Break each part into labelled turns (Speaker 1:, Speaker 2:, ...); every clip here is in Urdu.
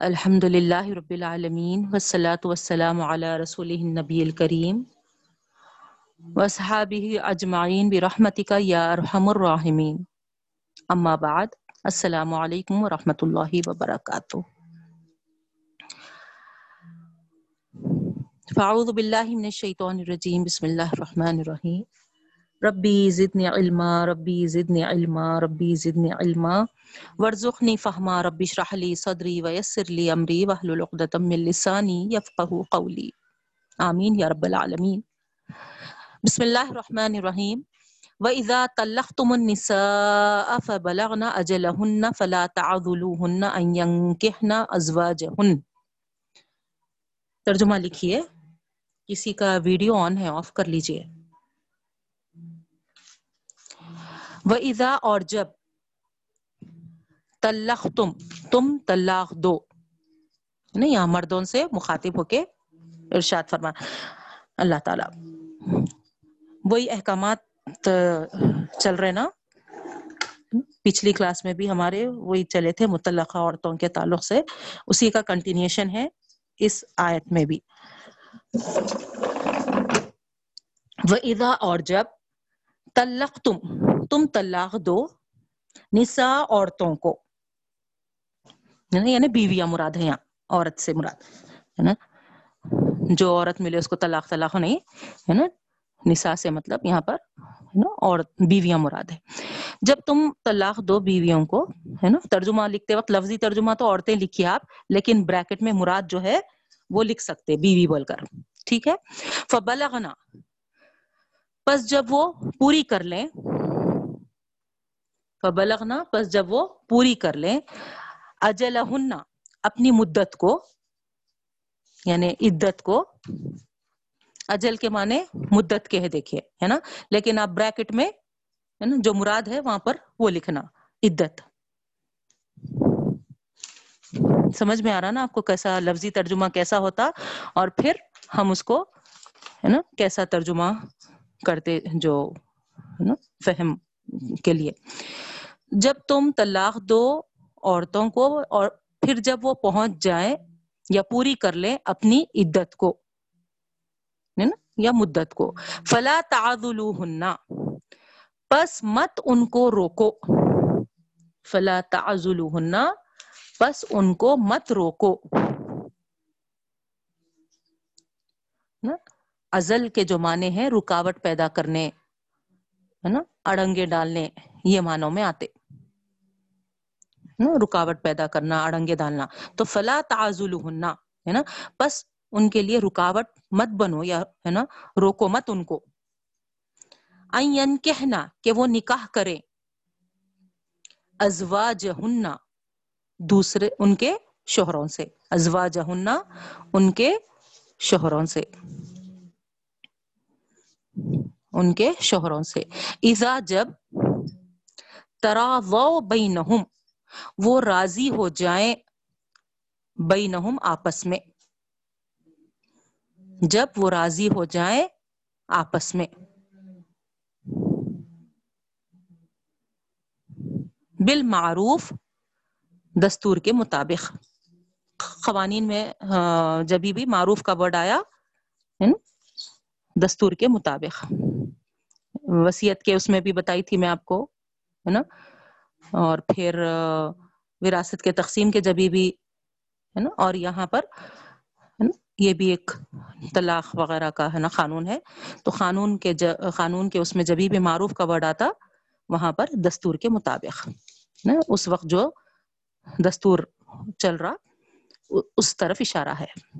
Speaker 1: الحمد للہ رب العالمین والصلاة والسلام علی رسول النبی الکریم وصحابہ اجمعین برحمتک یا ارحم الراحمین. اما بعد، السلام علیکم ورحمۃ اللہ وبرکاتہ. فاعوذ باللہ من الشیطان الرجیم، بسم اللہ الرحمن الرحیم. ربی زدنی علما، ربی زدنی علما، ربی زدنی علما۔ ورزقنی فہما، ربی اشرح لی صدری ویسر لی امری واحلل عقدۃ من لسانی یفقهوا قولی۔ آمین یا رب العالمین۔ بسم اللہ الرحمن الرحیم۔ وَإِذَا طَلَّقْتُمُ النِّسَاءَ فَبَلَغْنَ أَجَلَهُنَّ فَلَا تَعْضُلُوهُنَّ أَن يَنكِحْنَ أَزْوَاجَهُنَّ۔ ترجمہ لکھیے۔ کسی کا ویڈیو آن ہے، آف کر لیجیے۔ وَإِذَا اور جب تلق تم تم طلاق دو۔ نہیں یہاں مردوں سے مخاطب ہو کے ارشاد فرما۔ اللہ تعالی۔ وہی احکامات چل رہے نا۔ پچھلی کلاس میں بھی ہمارے وہی چلے تھے متعلقہ عورتوں کے تعلق سے۔ اسی کا کنٹینیوشن ہے اس آیت میں بھی۔ وہ ادا اور جب تلق تم تم طلاق دو نسا عورتوں کو۔ یعنی, یعنی بیویاں مراد ہے یہاں، عورت سے مراد، ہے نا؟ جو عورت ملے اس کو طلاق طلاق نہیں، ہے نا؟ نسا سے مطلب یہاں پر اور بیویاں مراد ہے جب تم طلاق دو بیویوں کو، ہے نا؟ ترجمہ لکھتے وقت، لفظی ترجمہ تو عورتیں لکھی آپ، لیکن بریکٹ میں مراد جو ہے، وہ لکھ سکتے بیوی بول کر، ٹھیک ہے؟ فبلغنا۔ پس جب وہ پوری کر لیں فبلغنا، پس جب وہ پوری کر لیں، اجلہن اپنی مدت کو یعنی عدت کو، اجل کے معنی مدت کے ہے دیکھیے، ہے نا؟ لیکن آپ بریکٹ میں، ہے نا، جو مراد ہے، وہاں پر وہ لکھنا، عدت۔ سمجھ میں آ رہا نا آپ کو کیسا لفظی ترجمہ کیسا ہوتا؟ اور پھر ہم اس کو، ہے نا، کیسا ترجمہ کرتے جو، ہے نا، فہم کے لیے۔ جب تم طلاق دو عورتوں کو اور پھر جب وہ پہنچ جائیں یا پوری کر لیں اپنی عدت کو یا مدت کو۔ فلا تعذلوہن، پس مت ان کو روکو۔ فلا تعذلوہن، پس ان کو مت روکو۔ ازل کے جو معنی ہیں، رکاوٹ پیدا کرنے، ہے نا، اڑنگے ڈالنے، یہ معنوں میں آتے۔ رکاوٹ پیدا کرنا، اڑنگے ڈالنا۔ تو فلا تعذلوہن ہے نا؟ بس ان کے لیے رکاوٹ مت بنو یا، ہے نا؟ روکو مت ان کو۔ این کہنا کہ وہ نکاح کرے۔ ازواجہن دوسرے ان کے شوہروں سے۔ ازواجہن ان کے شوہروں سے۔ ان کے شوہروں سے۔ اذا جب تراضوا بینہم وہ راضی ہو جائیں بینہم آپس میں۔ جب وہ راضی ہو جائیں آپس میں۔ بالمعروف دستور کے مطابق۔ قوانین میں جب بھی معروف کا ورڈ آیا دستور کے مطابق۔ وسیعت کے اس میں بھی بتائی تھی میں آپ کو، ہے نا؟ اور پھر وراثت کے تقسیم کے جبھی بھی، ہے نا؟ اور یہاں پر یہ بھی ایک طلاق وغیرہ کا، ہے نا، قانون ہے۔ تو قانون کے قانون کے اس میں جبھی بھی معروف کا ورڈ آتا، وہاں پر دستور کے مطابق نا؟ اس وقت جو دستور چل رہا اس طرف اشارہ ہے۔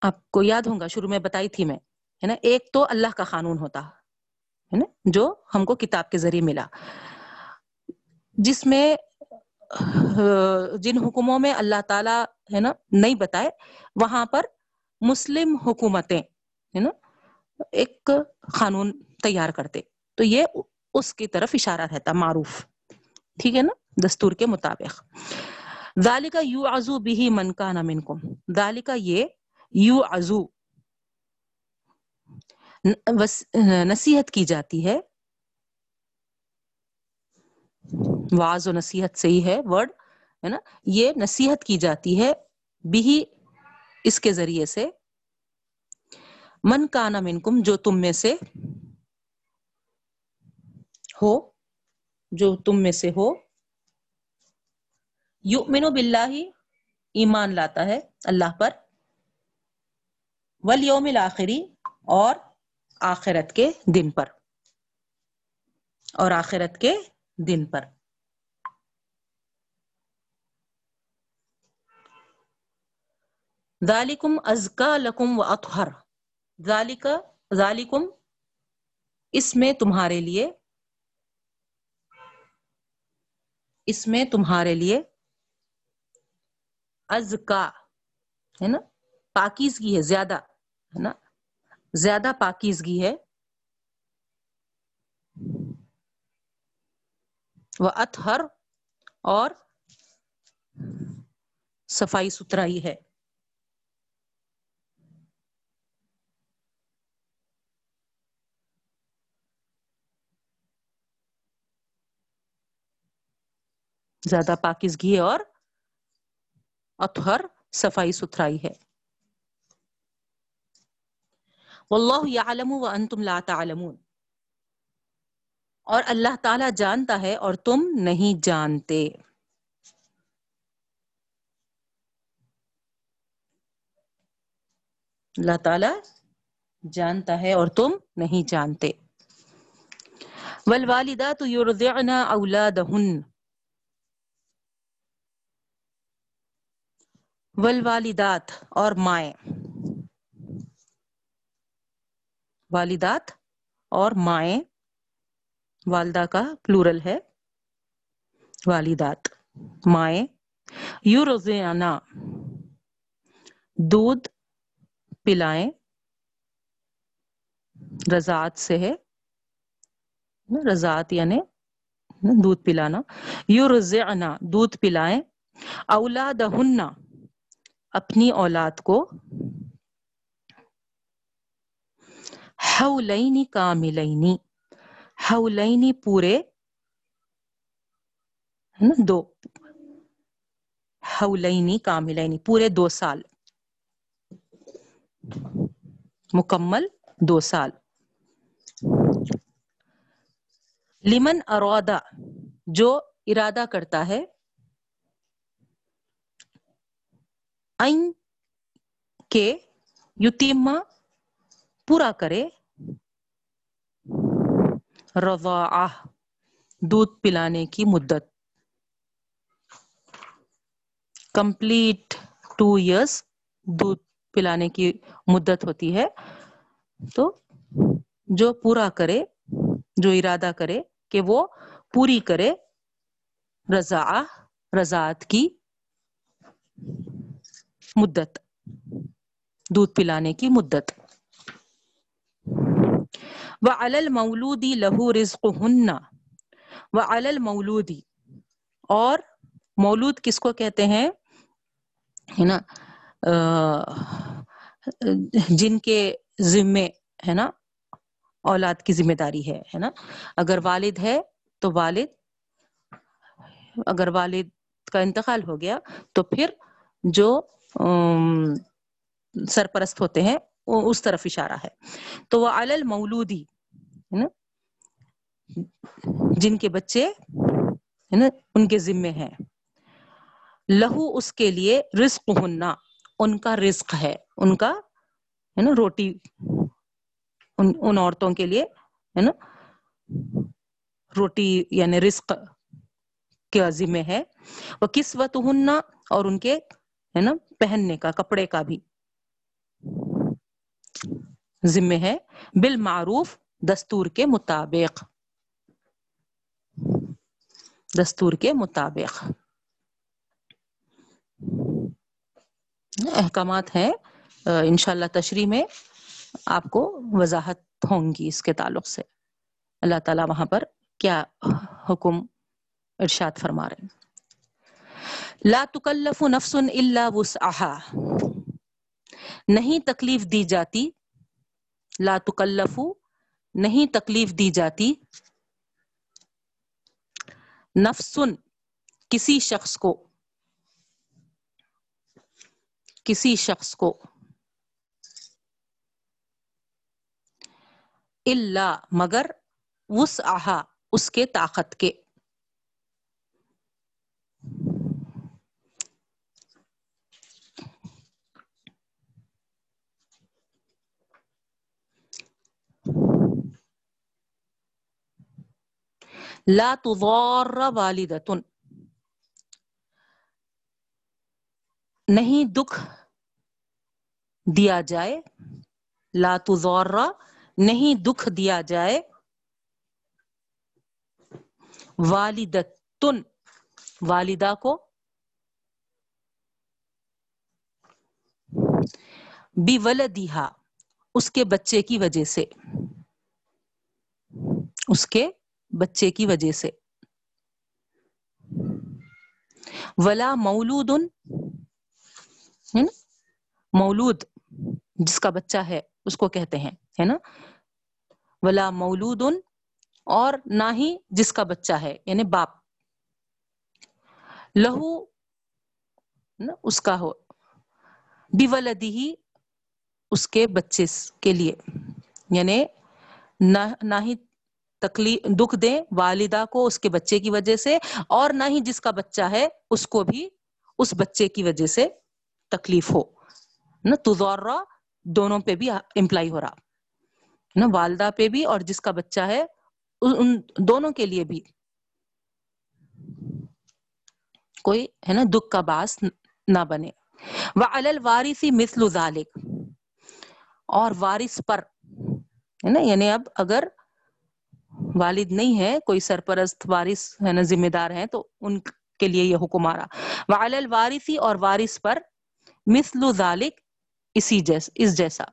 Speaker 1: آپ کو یاد ہوگا شروع میں بتائی تھی میں، ہے نا؟ ایک تو اللہ کا قانون ہوتا۔ ہے نا، جو ہم کو کتاب کے ذریعے ملا۔ جس میں، جن حکموں میں اللہ تعالی ہے نا، نہیں بتائے، وہاں پر مسلم حکومتیں ہے نا، ایک قانون تیار کرتے۔ تو یہ اس کی طرف اشارہ رہتا، معروف۔ ٹھیک ہے نا؟ دستور کے مطابق۔ ذالکا یو ازو بھی من کا نہ منکم۔ ذالکا یہ یو ازو نصیحت کی جاتی ہے۔ واز و نصیحت سے ہے ورڈ ہے نا؟ یہ نصیحت کی جاتی ہے بھی اس کے ذریعے سے۔ من کانا منکم، جو تم میں سے ہو، جو تم میں سے ہو، یؤمنو باللہ، ایمان لاتا ہے اللہ پر، والیوم الاخری اور آخرت کے دن پر۔ اور آخرت کے دن پر۔ ذالکم ازکا لکم و اطہر۔ ذالکا ذالکم اس میں تمہارے لیے اس میں تمہارے لیے ازکا، ہے نا؟ پاکیزگی ہے، زیادہ، ہے نا؟ زیادہ پاکیزگی ہے۔ وہ اطہر اور صفائی ستھرائی ہے۔ زیادہ پاکیزگی ہے اور اطہر صفائی ستھرائی ہے۔ واللہ یعلم وانتم لا تعلمون۔ اور اللہ تعالی جانتا ہے اور تم نہیں جانتے۔ اللہ تعالی جانتا ہے اور تم نہیں جانتے۔ والوالدات یرضعن اولادہن۔ والوالدات اور مائیں۔ والدات اور مائیں، والدہ کا پلورل ہے، والدات، مائیں۔ یورزیانا، دودھ پلائیں، رضاعت سے ہے۔ رضاعت یعنی دودھ پلانا۔ یو یورزعنا دودھ پلائیں۔ اولادہن، اپنی اولاد کو حولینی کاملینی حولینی پورے نا دو. حولینی کاملینی پورے دو سال. مکمل دو سال. لمن ارادا، جو ارادہ کرتا ہے این کے یتیمہ پورا کرے رضاعہ دودھ پلانے کی مدت۔ کمپلیٹ ٹو ایئرس دودھ پلانے کی مدت ہوتی ہے۔ تو جو پورا کرے، جو ارادہ کرے کہ وہ پوری کرے، رضا رضاعت کی مدت، دودھ پلانے کی مدت۔ وعلی المولودی لہو رزقہن وعلی المولودی اور مولود کس کو کہتے ہیں؟ ہے نا؟ جن کے ذمے، ہے نا؟ اولاد کی ذمہ داری ہے ہے نا؟ اگر والد ہے تو والد، اگر والد کا انتقال ہو گیا تو پھر جو سرپرست ہوتے ہیں اس طرف اشارہ ہے۔ تو وہ علل مولودی ہے نا؟ جن کے بچے ہے نا، ان کے ذمے ہیں۔ لہو اس کے لیے رزق ہننا، ان کا رزق ہے۔ ان کا ہے نا، روٹی ان ان عورتوں کے لیے ہے نا، روٹی یعنی رزق کے ذمے ہے۔ وہ کس وت ہننا اور ان کے ہے نا، پہننے کا، کپڑے کا بھی ذمے ہے۔ بالمعروف دستور کے مطابق۔ دستور کے مطابق۔ احکامات ہیں۔ انشاءاللہ تشریح میں آپ کو وضاحت ہوں گی اس کے تعلق سے۔ اللہ تعالی وہاں پر کیا حکم ارشاد فرما رہے ہیں۔ لا تکلف نفس الا وسعها نہیں تکلیف دی جاتی۔ لا تکلف نہیں تکلیف دی جاتی۔ نفسن، کسی شخص کو۔ کسی شخص کو۔ اللہ، مگر وس اس کے طاقت کے۔ لا تضار والدتن نہیں دکھ دیا جائے، لا تضار نہیں دکھ دیا جائے والدتن والدہ کو بی ولدیہا اس کے بچے کی وجہ سے، اس کے بچے کی وجہ سے۔ ولا مولود مولود، جس کا بچہ ہے، اس کو کہتے ہیں، ہے نا؟ ولا مولود، اور نہ ہی جس کا بچہ ہے یعنی باپ۔ لہو نا، اس کا ہو۔ بیولدی ہی اس کے بچے کے لیے۔ یعنی نہ ہی تکلیف، دکھ دیں والدہ کو اس کے بچے کی وجہ سے اور نہ ہی جس کا بچہ ہے اس کو بھی اس بچے کی وجہ سے تکلیف ہو۔ نا تزورا دونوں پہ بھی امپلائی ہو رہا۔ نا والدہ پہ بھی اور جس کا بچہ ہے، ان دونوں کے لیے بھی۔ کوئی ہے نا، دکھ کا باعث نہ بنے۔ وہ الوارثی مثل ذالک اور وارث پر، ہے نا یعنی اب اگر والد نہیں ہے، کوئی سرپرست وارث ہے نا، ذمہ دار ہیں، تو ان کے لیے یہ حکم آ رہا۔ وعلی الوارثی اور وارث پر مثل ذالک اسی جیس، اس جیسا۔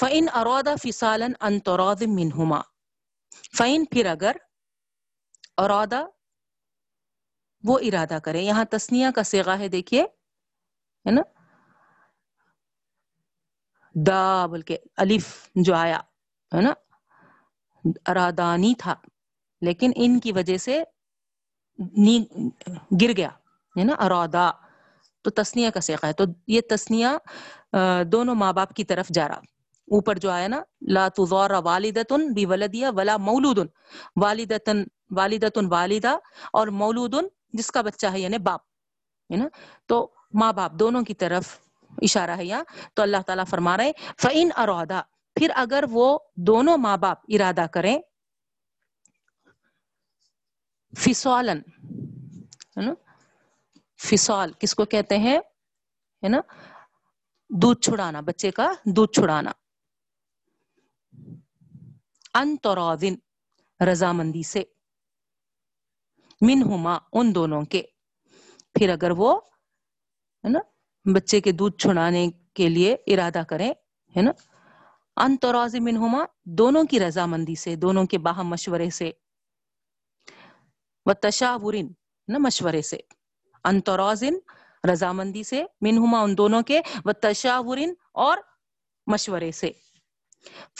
Speaker 1: فَإِنْ أَرَادَ فِصَالًا أَنْ تُرَاضٍ مِّنْهُمَا۔ فَإِنْ پھر اگر ارادہ، وہ ارادہ کرے یہاں تسنیہ کا سیغہ ہے، دیکھیے، ہے نا؟ دا بلکہ الف جو آیا، ہے نا، ارادانی تھا، لیکن ان کی وجہ سے نی گر گیا، ہے نا، ارادا، تو تسنیہ کا سیکھا ہے۔ تو یہ تسنیہ دونوں ماں باپ کی طرف جا رہا۔ اوپر جو آیا نا، لا تزور والدتن بھی ولدیا ولا مولود والدتن والدتن والدہ اور مولود جس کا بچہ ہے یعنی باپ، ہے نا۔ تو ماں باپ دونوں کی طرف اشارہ ہے یہاں تو اللہ تعالیٰ فرما رہے فعین ارادا پھر اگر وہ دونوں ماں باپ ارادہ کریں فسولن ہے نا؟ فسول کس کو کہتے ہیں؟ ہے نا؟ دودھ چھڑانا، بچے کا دودھ چھڑانا۔ ان تورازن رضامندی سے منہما ان دونوں کے۔ پھر اگر وہ، ہے نا؟ بچے کے دودھ چھڑانے کے لیے ارادہ کریں، ہے نا؟ ان منہما دونوں کی رضامندی سے، دونوں کے باہم مشورے سے۔ و تشاورن نا؟ مشورے سے۔ ان رضامندی سے منہما ان دونوں کے و تشاورن اور مشورے سے۔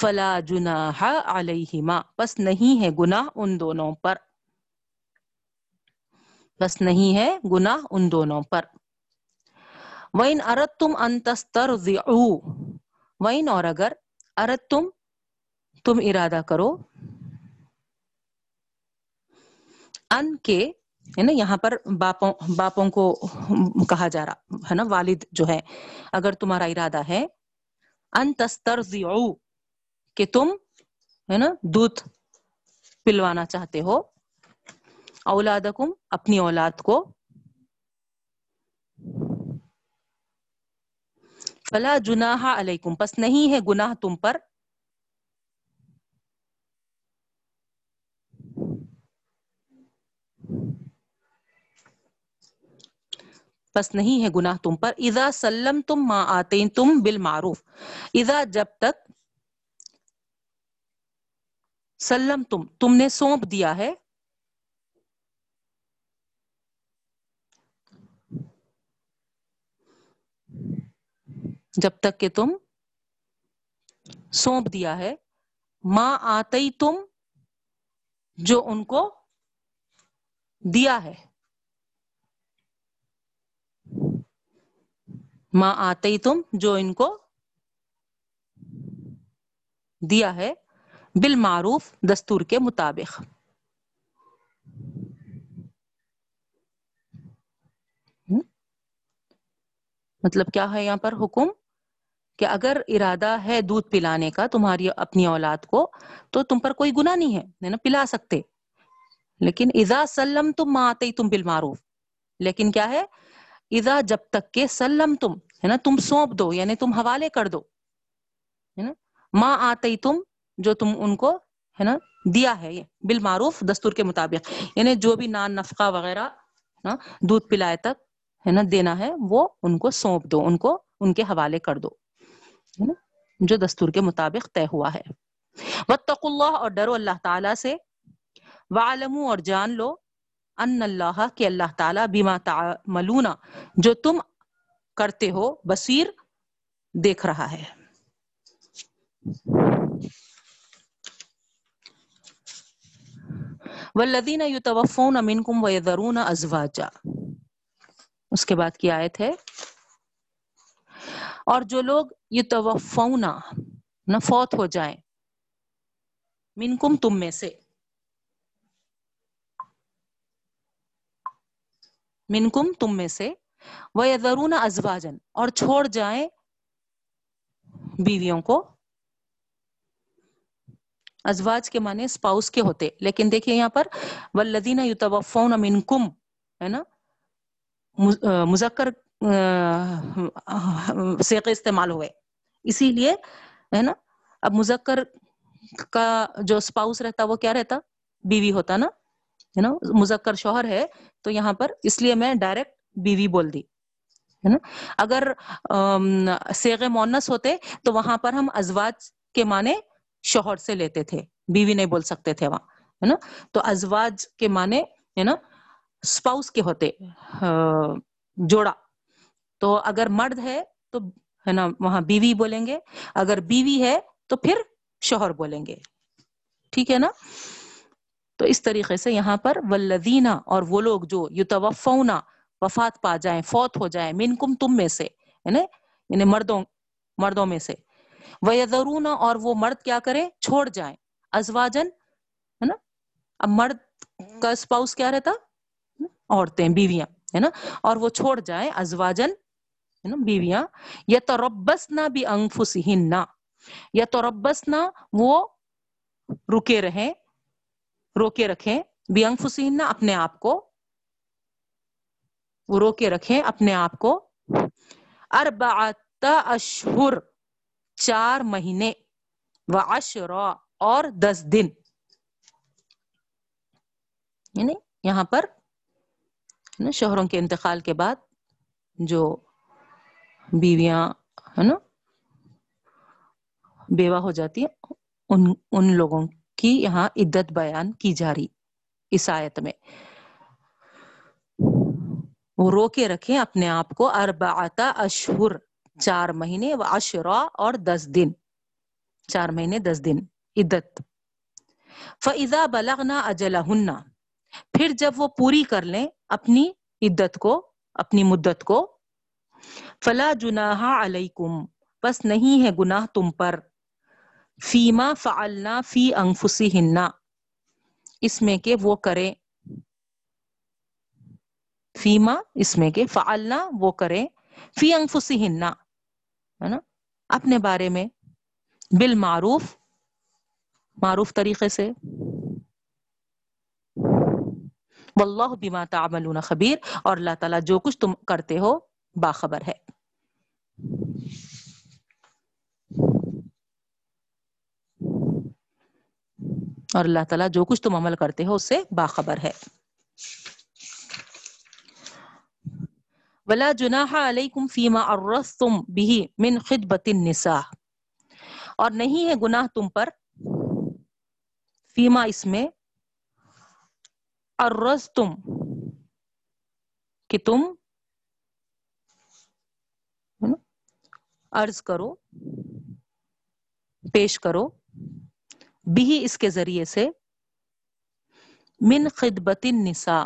Speaker 1: فلا جناح علیہما بس نہیں ہے گناہ ان دونوں پر۔ بس نہیں ہے گناہ ان دونوں پر۔ وَإِنْ أَرَدْتُمْ أَن تَسْتَرْضِعُوا، وَإِنْ اور اگر أَرَدْتُمْ، تم ارادہ کرو ان کے ہے نا یہاں پر باپوں باپوں کو کہا جا رہا، ہے نا، والد جو ہے، اگر تمہارا ارادہ ہے ان تسترضعوا، کہ تم، ہے نا، دودھ پلوانا چاہتے ہو، اولادکم، اپنی اولاد کو فلا جناح علیکم، پس نہیں ہے گناہ تم پر۔ بس نہیں ہے گناہ تم پر۔ اذا سلم تم ماں آتے تم بالمعروف، اذا جب تک سلم تم تم نے سونپ دیا ہے جب تک کہ تم سونپ دیا ہے۔ ماں آتے تم جو ان کو دیا ہے۔ ماں آتے ہی تم جو ان کو دیا ہے۔ بالمعروف، دستور کے مطابق۔ مطلب کیا ہے یہاں پر حکم؟ کہ اگر ارادہ ہے دودھ پلانے کا تمہاری اپنی اولاد کو، تو تم پر کوئی گناہ نہیں ہے نا؟ پلا سکتے۔ لیکن اذا سلم تم ماں آتے تم بالمعروف۔ لیکن کیا ہے؟ اذا جب تک کہ سلم تم ہے نا؟ تم سونپ دو یعنی تم حوالے کر دو، ہے نا؟ ماں آتے تم جو تم ان کو، ہے نا؟ دیا ہے یہ بالمعروف، دستور کے مطابق۔ یعنی جو بھی نان نفقہ وغیرہ نا، دودھ پلائے تک، ہے نا، دینا ہے، وہ ان کو سونپ دو، ان کو، ان کے حوالے کر دو۔ ہے نا جو دستور کے مطابق طے ہوا ہے۔ وَاتَّقُوا اللہ اور ڈرو اللہ تعالیٰ سے۔ وَعَلَمُوا اور جان لو ان اللہ کہ اللہ تعالیٰ بما تعملون جو تم کرتے ہو بصیر دیکھ رہا ہے۔ والذین یتوفون منکم ویذرون ازواجا اس کے بعد کی آیت ہے۔ اور جو لوگ یتوفون نہ فوت ہو جائیں، منکم تم میں سے۔ منکم تم میں سے۔ ویذرون ازواجن اور چھوڑ جائیں بیویوں کو۔ ازواج کے معنی اسپاؤس کے ہوتے۔ لیکن دیکھیے یہاں پر ولدین یتوفون منکم، ہے نا؟ مذکر سیقے استعمال ہوئے۔ اسی لیے، ہے نا، اب مذکر کا جو اسپاؤس رہتا، وہ کیا رہتا؟ بیوی ہوتا نا۔ ہے نا، مذکر شوہر ہے، تو یہاں پر اس لیے میں ڈائریکٹ بیوی بول دی۔ ہے نا، اگر سیغ مونس ہوتے، تو وہاں پر ہم ازواج کے معنی شوہر سے لیتے تھے۔ بیوی نہیں بول سکتے تھے وہاں۔ ہے نا، تو ازواج کے معنی، ہے نا اسپاؤس کے ہوتے جوڑا۔ تو اگر مرد ہے تو ہے نا وہاں بیوی بولیں گے، اگر بیوی ہے تو پھر شوہر بولیں گے۔ ٹھیک ہے نا؟ تو اس طریقے سے یہاں پر ولدینہ اور وہ لوگ جو یتوفونا وفات پا جائیں، فوت ہو جائیں، منکم تم میں سے یعنی مردوں مردوں میں سے۔ ویذرون، اور وہ مرد کیا کرے چھوڑ جائیں۔ ازواجن ہے نا؟ اب مرد کا اسپاؤس کیا رہتا؟ عورتیں، بیویاں، ہے نا؟ اور وہ چھوڑ جائیں ازواجن ہے نا بیویاں یا تربسنا بھی انفسہن یا تربسنا وہ رکے رہیں، روکے رکھیں بھی انفسہن اپنے آپ کو، وہ روکے رکھیں اپنے آپ کو اربعت اشہر، چار مہینے و عشرا اور دس دن۔ یعنی یہاں پر شوہروں کے انتقال کے بعد جو بیویاں، ہے نا؟ بیوہ ہو جاتی ہیں ان ان لوگوں کی یہاں عدت بیان کی جا رہی اس آیت میں۔ وہ رو کے رکھیں اپنے آپ کو اربعتا اشہر، چار مہینے، و عشرا اور دس دن۔ چار مہینے، دس دن، عدت۔ فَإِذَا بَلَغْنَا أَجَلَهُنَّ، پھر جب وہ پوری کر لیں اپنی عدت کو، اپنی مدت کو فلا جناح علیکم، بس نہیں ہے گناہ تم پر، فیما فعلنا فی انفسہن اس میں کہ وہ کریں فیما، اس میں کہ فعلنا وہ کریں فی انفسہن ہے نا؟ اپنے بارے میں، بالمعروف، معروف طریقے سے۔ واللہ بما تعملون خبیر، اور اللہ تعالیٰ جو کچھ تم کرتے ہو باخبر ہے۔ اور اللہ تعالیٰ جو کچھ تم عمل کرتے ہو اس سے باخبر ہے۔ ولا جناح علیکم فیما عرضتم به من خطبت النساء۔ اور نہیں ہے گناہ تم پر فیما اس میں عرضتم کہ تم عرض کرو، پیش کرو، بھی اس کے ذریعے سے، من خدبت النساء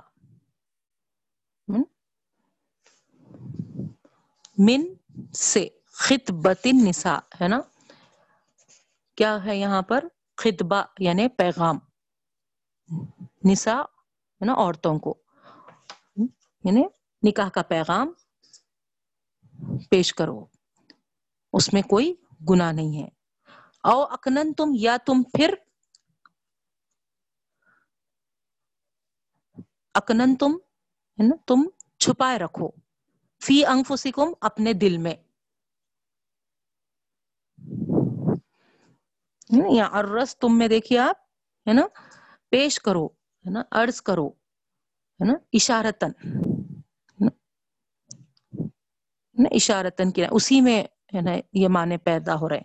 Speaker 1: من سے خطبت النساء، ہے نا؟ کیا ہے یہاں پر؟ خطبہ یعنی پیغام، نساء، ہے نا، عورتوں کو یعنی نکاح کا پیغام پیش کرو۔ اس میں کوئی گناہ نہیں ہے۔ او اکنن تم یا تم پھر اکنن تم، ہے نا، تم چھپائے رکھو۔ فی انفسکم اپنے دل میں۔ یا ارس تم میں دیکھیے آپ، ہے نا، پیش کرو، ہے نا، عرض کرو، ہے نا اشارتن اشارتن کیا اسی میں ہے نا، یہ معنی پیدا ہو رہے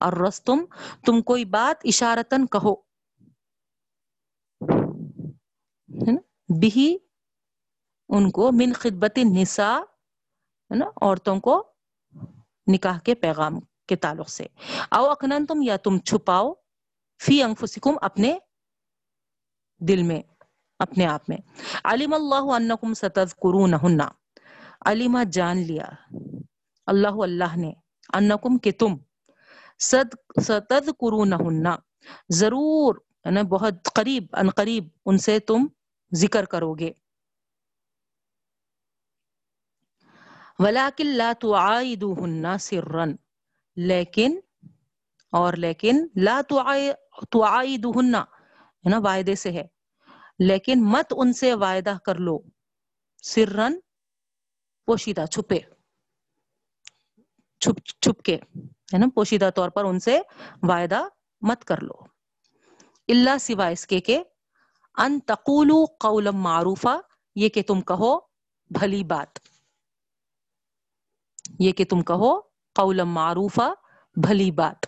Speaker 1: اور رس تم تم کوئی بات اشارتن کہو۔ بھی ان کو من خدبت نساء ہے نا، عورتوں کو نکاح کے پیغام کے تعلق سے۔ او اکنن تم یا تم چھپاؤ فی انفسکم اپنے دل میں، اپنے آپ میں۔ علیم اللہ انکم ستذکرونہن۔ علیمہ جان لیا۔ اللہ اللہ نے انکم کہ تم صد ستذکرونہن ضرور یعنی بہت قریب، ان قریب ان سے تم ذکر کرو گے. ولاکن لا تعائدوہن سرن لیکن، اور لیکن لا تعائدوہن ہے نا، وعدے سے ہے. لیکن مت ان سے وعدہ کر لو. سرن پوشیدہ چھپے. چھپ چھپ کے ہے یعنی نا پوشیدہ طور پر ان سے وعدہ مت کر لو۔ اللہ سوا اس کے کہ ان تقولو قولا معروفہ یہ کہ تم کہو بھلی بات۔ یہ کہ تم کہو قولا معروفہ بھلی بات۔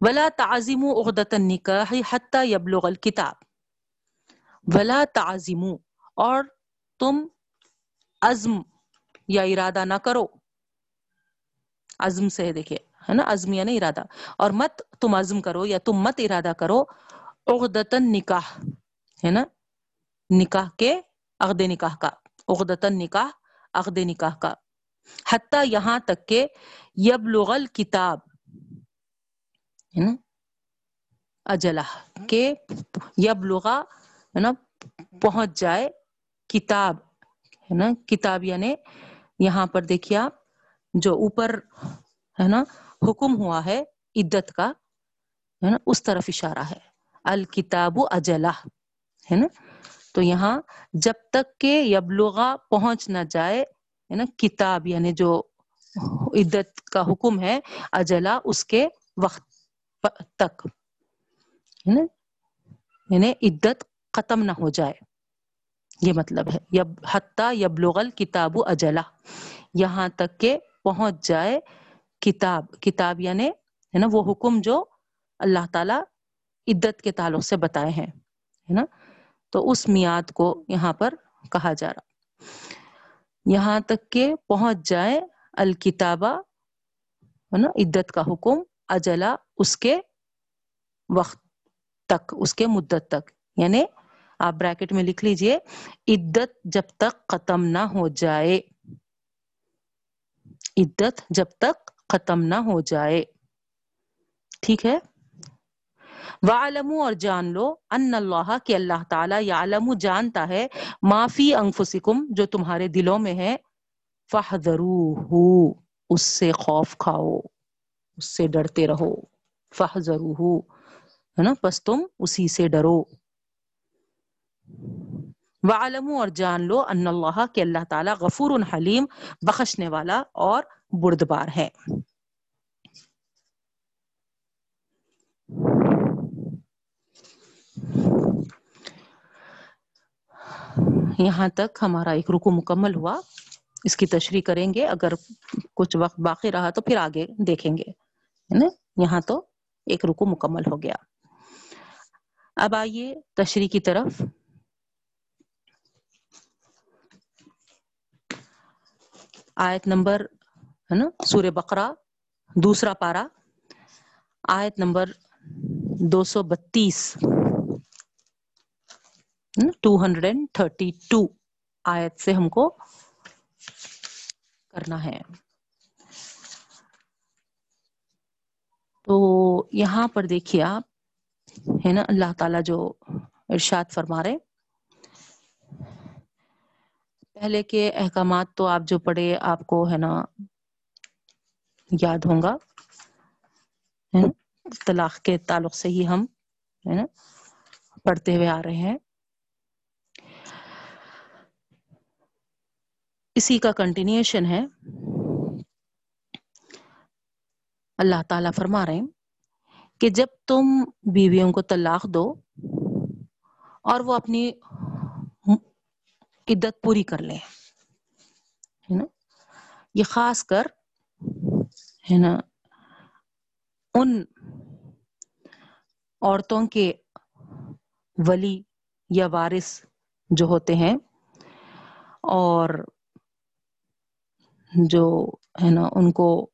Speaker 1: ولا تعظموا عقدۃ النکاح حتى يبلغ الكتاب ولا تعظموا، اور تم عزم یا ارادہ نہ کرو۔ عزم سے دیکھیں ہے نا؟ عزم یا ارادہ۔ اور مت تم عزم کرو یا تم مت ارادہ کرو عقدتن نکاح، ہے نا؟ نکاح کے عقد نکاح کا عقدتن نکاح، عقد نکاح کا۔ حتیٰ یہاں تک کہ یبلغ الکتاب، ہے نا؟ اجلہ کہ یبلغا ہے نا؟ پہنچ جائے کتاب، ہے نا؟ کتاب یعنی یہاں پر دیکھیے آپ۔ جو اوپر، ہے نا، حکم ہوا ہے، عدت کا، ہے نا، اس طرف اشارہ ہے۔ الکتاب اجلا ہے نا۔ تو یہاں جب تک کہ یبلغا پہنچ نہ جائے، ہے نا، کتاب یعنی جو عدت کا حکم ہے اجلا اس کے وقت تک، ہے نا۔ یعنی عدت ختم نہ ہو جائے۔ یہ مطلب ہے۔ یب، حتیٰ یبلغ الکتاب اجلا یہاں تک کہ پہنچ جائے کتاب کتاب یعنی ہے نا وہ حکم جو اللہ تعالی عدت کے تعلق سے بتائے ہیں، ہے نا؟ تو اس میاد کو یہاں پر کہا جا رہا۔ یہاں تک کہ پہنچ جائے الکتابہ ہے نا؟ عدت کا حکم اجلا اس کے وقت تک، اس کے مدت تک۔ یعنی آپ بریکٹ میں لکھ لیجیے، عدت جب تک ختم نہ ہو جائے۔ عدت جب تک ختم نہ ہو جائے۔ ٹھیک ہے؟ وعلمو اور جان لو ان اللہ کہ اللہ تعالیٰ یعلم، جانتا ہے معافی انفسکم جو تمہارے دلوں میں ہے۔ فحذروہ اس سے خوف کھاؤ، اس سے ڈرتے رہو۔ فحذروہ ہے نا؟ پس تم اسی سے ڈرو۔ وعلمو اور جان لو ان اللہ کہ اللہ تعالیٰ غفور حلیم بخشنے والا اور بردبار ہے۔ یہاں تک ہمارا ایک رکو مکمل ہوا۔ اس کی تشریح کریں گے۔ اگر کچھ وقت باقی رہا تو پھر آگے دیکھیں گے یہاں تو ایک رکو مکمل ہو گیا۔ اب آئیے تشریح کی طرف۔ آیت نمبر ہے نا، سورہ بقرہ، دوسرا پارا آیت نمبر دو سو بتیس two hundred and thirty two آیت سے ہم کو کرنا ہے۔ تو یہاں پر دیکھیے آپ، ہے نا، اللہ تعالیٰ جو ارشاد فرما رہے پہلے کے احکامات تو آپ جو پڑھے، آپ کو ہے نا یاد ہوں گا طلاق کے تعلق سے ہی ہم، ہے نا، پڑھتے ہوئے آ رہے ہیں۔ اسی کا کنٹینیوشن ہے۔ اللہ تعالیٰ فرما رہے ہیں کہ جب تم بیویوں کو طلاق دو اور وہ اپنی عدت پوری کر لیں۔ ہے نا؟ یہ خاص کر، ہے نا، ان عورتوں کے ولی یا وارث جو ہوتے ہیں اور جو، ہے نا، ان کو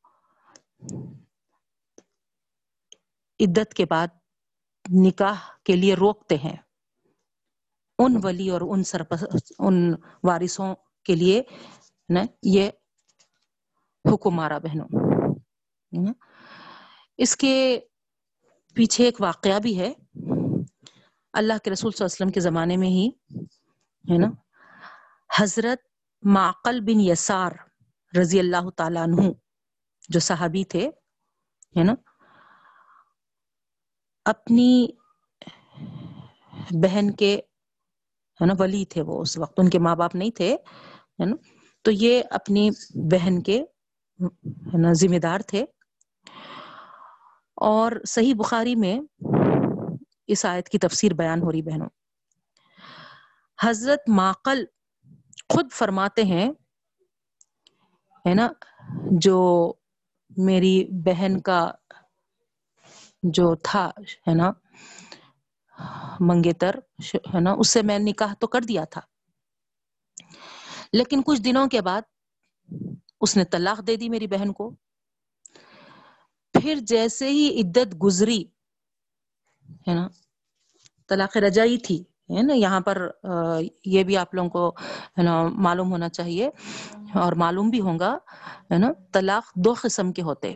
Speaker 1: عدت کے بعد نکاح کے لیے روکتے ہیں۔ ان ولی اور ان سرپس ان وارثوں کے لیے نا یہ حکم آ رہا بہنوں۔ اس کے پیچھے ایک واقعہ بھی ہے۔ اللہ کے رسول صلی اللہ علیہ وسلم کے زمانے میں ہی، ہے نا؟ حضرت معقل بن یسار رضی اللہ تعالیٰ عنہ جو صحابی تھے، ہے نا؟ اپنی بہن کے ہے نا، ولی تھے وہ اس وقت، ان کے ماں باپ نہیں تھے، ہے نا؟ تو یہ اپنی بہن کے، ہے نا، ذمہ دار تھے۔ اور صحیح بخاری میں اس آیت کی تفسیر بیان ہو رہی بہنوں۔ حضرت ماقل خود فرماتے ہیں، ہے نا، جو میری بہن کا جو تھا، ہے نا منگیتر ہے نا؟ اس سے میں نکاح تو کر دیا تھا۔ لیکن کچھ دنوں کے بعد اس نے طلاق دے دی میری بہن کو۔ پھر جیسے ہی عدت گزری، ہے نا؟ طلاق رجائی تھی، ہے نا؟ یہاں پر یہ بھی آپ لوگوں کو، ہے نا، معلوم ہونا چاہیے اور معلوم بھی ہوگا ہے نا؟ طلاق دو قسم کے ہوتے۔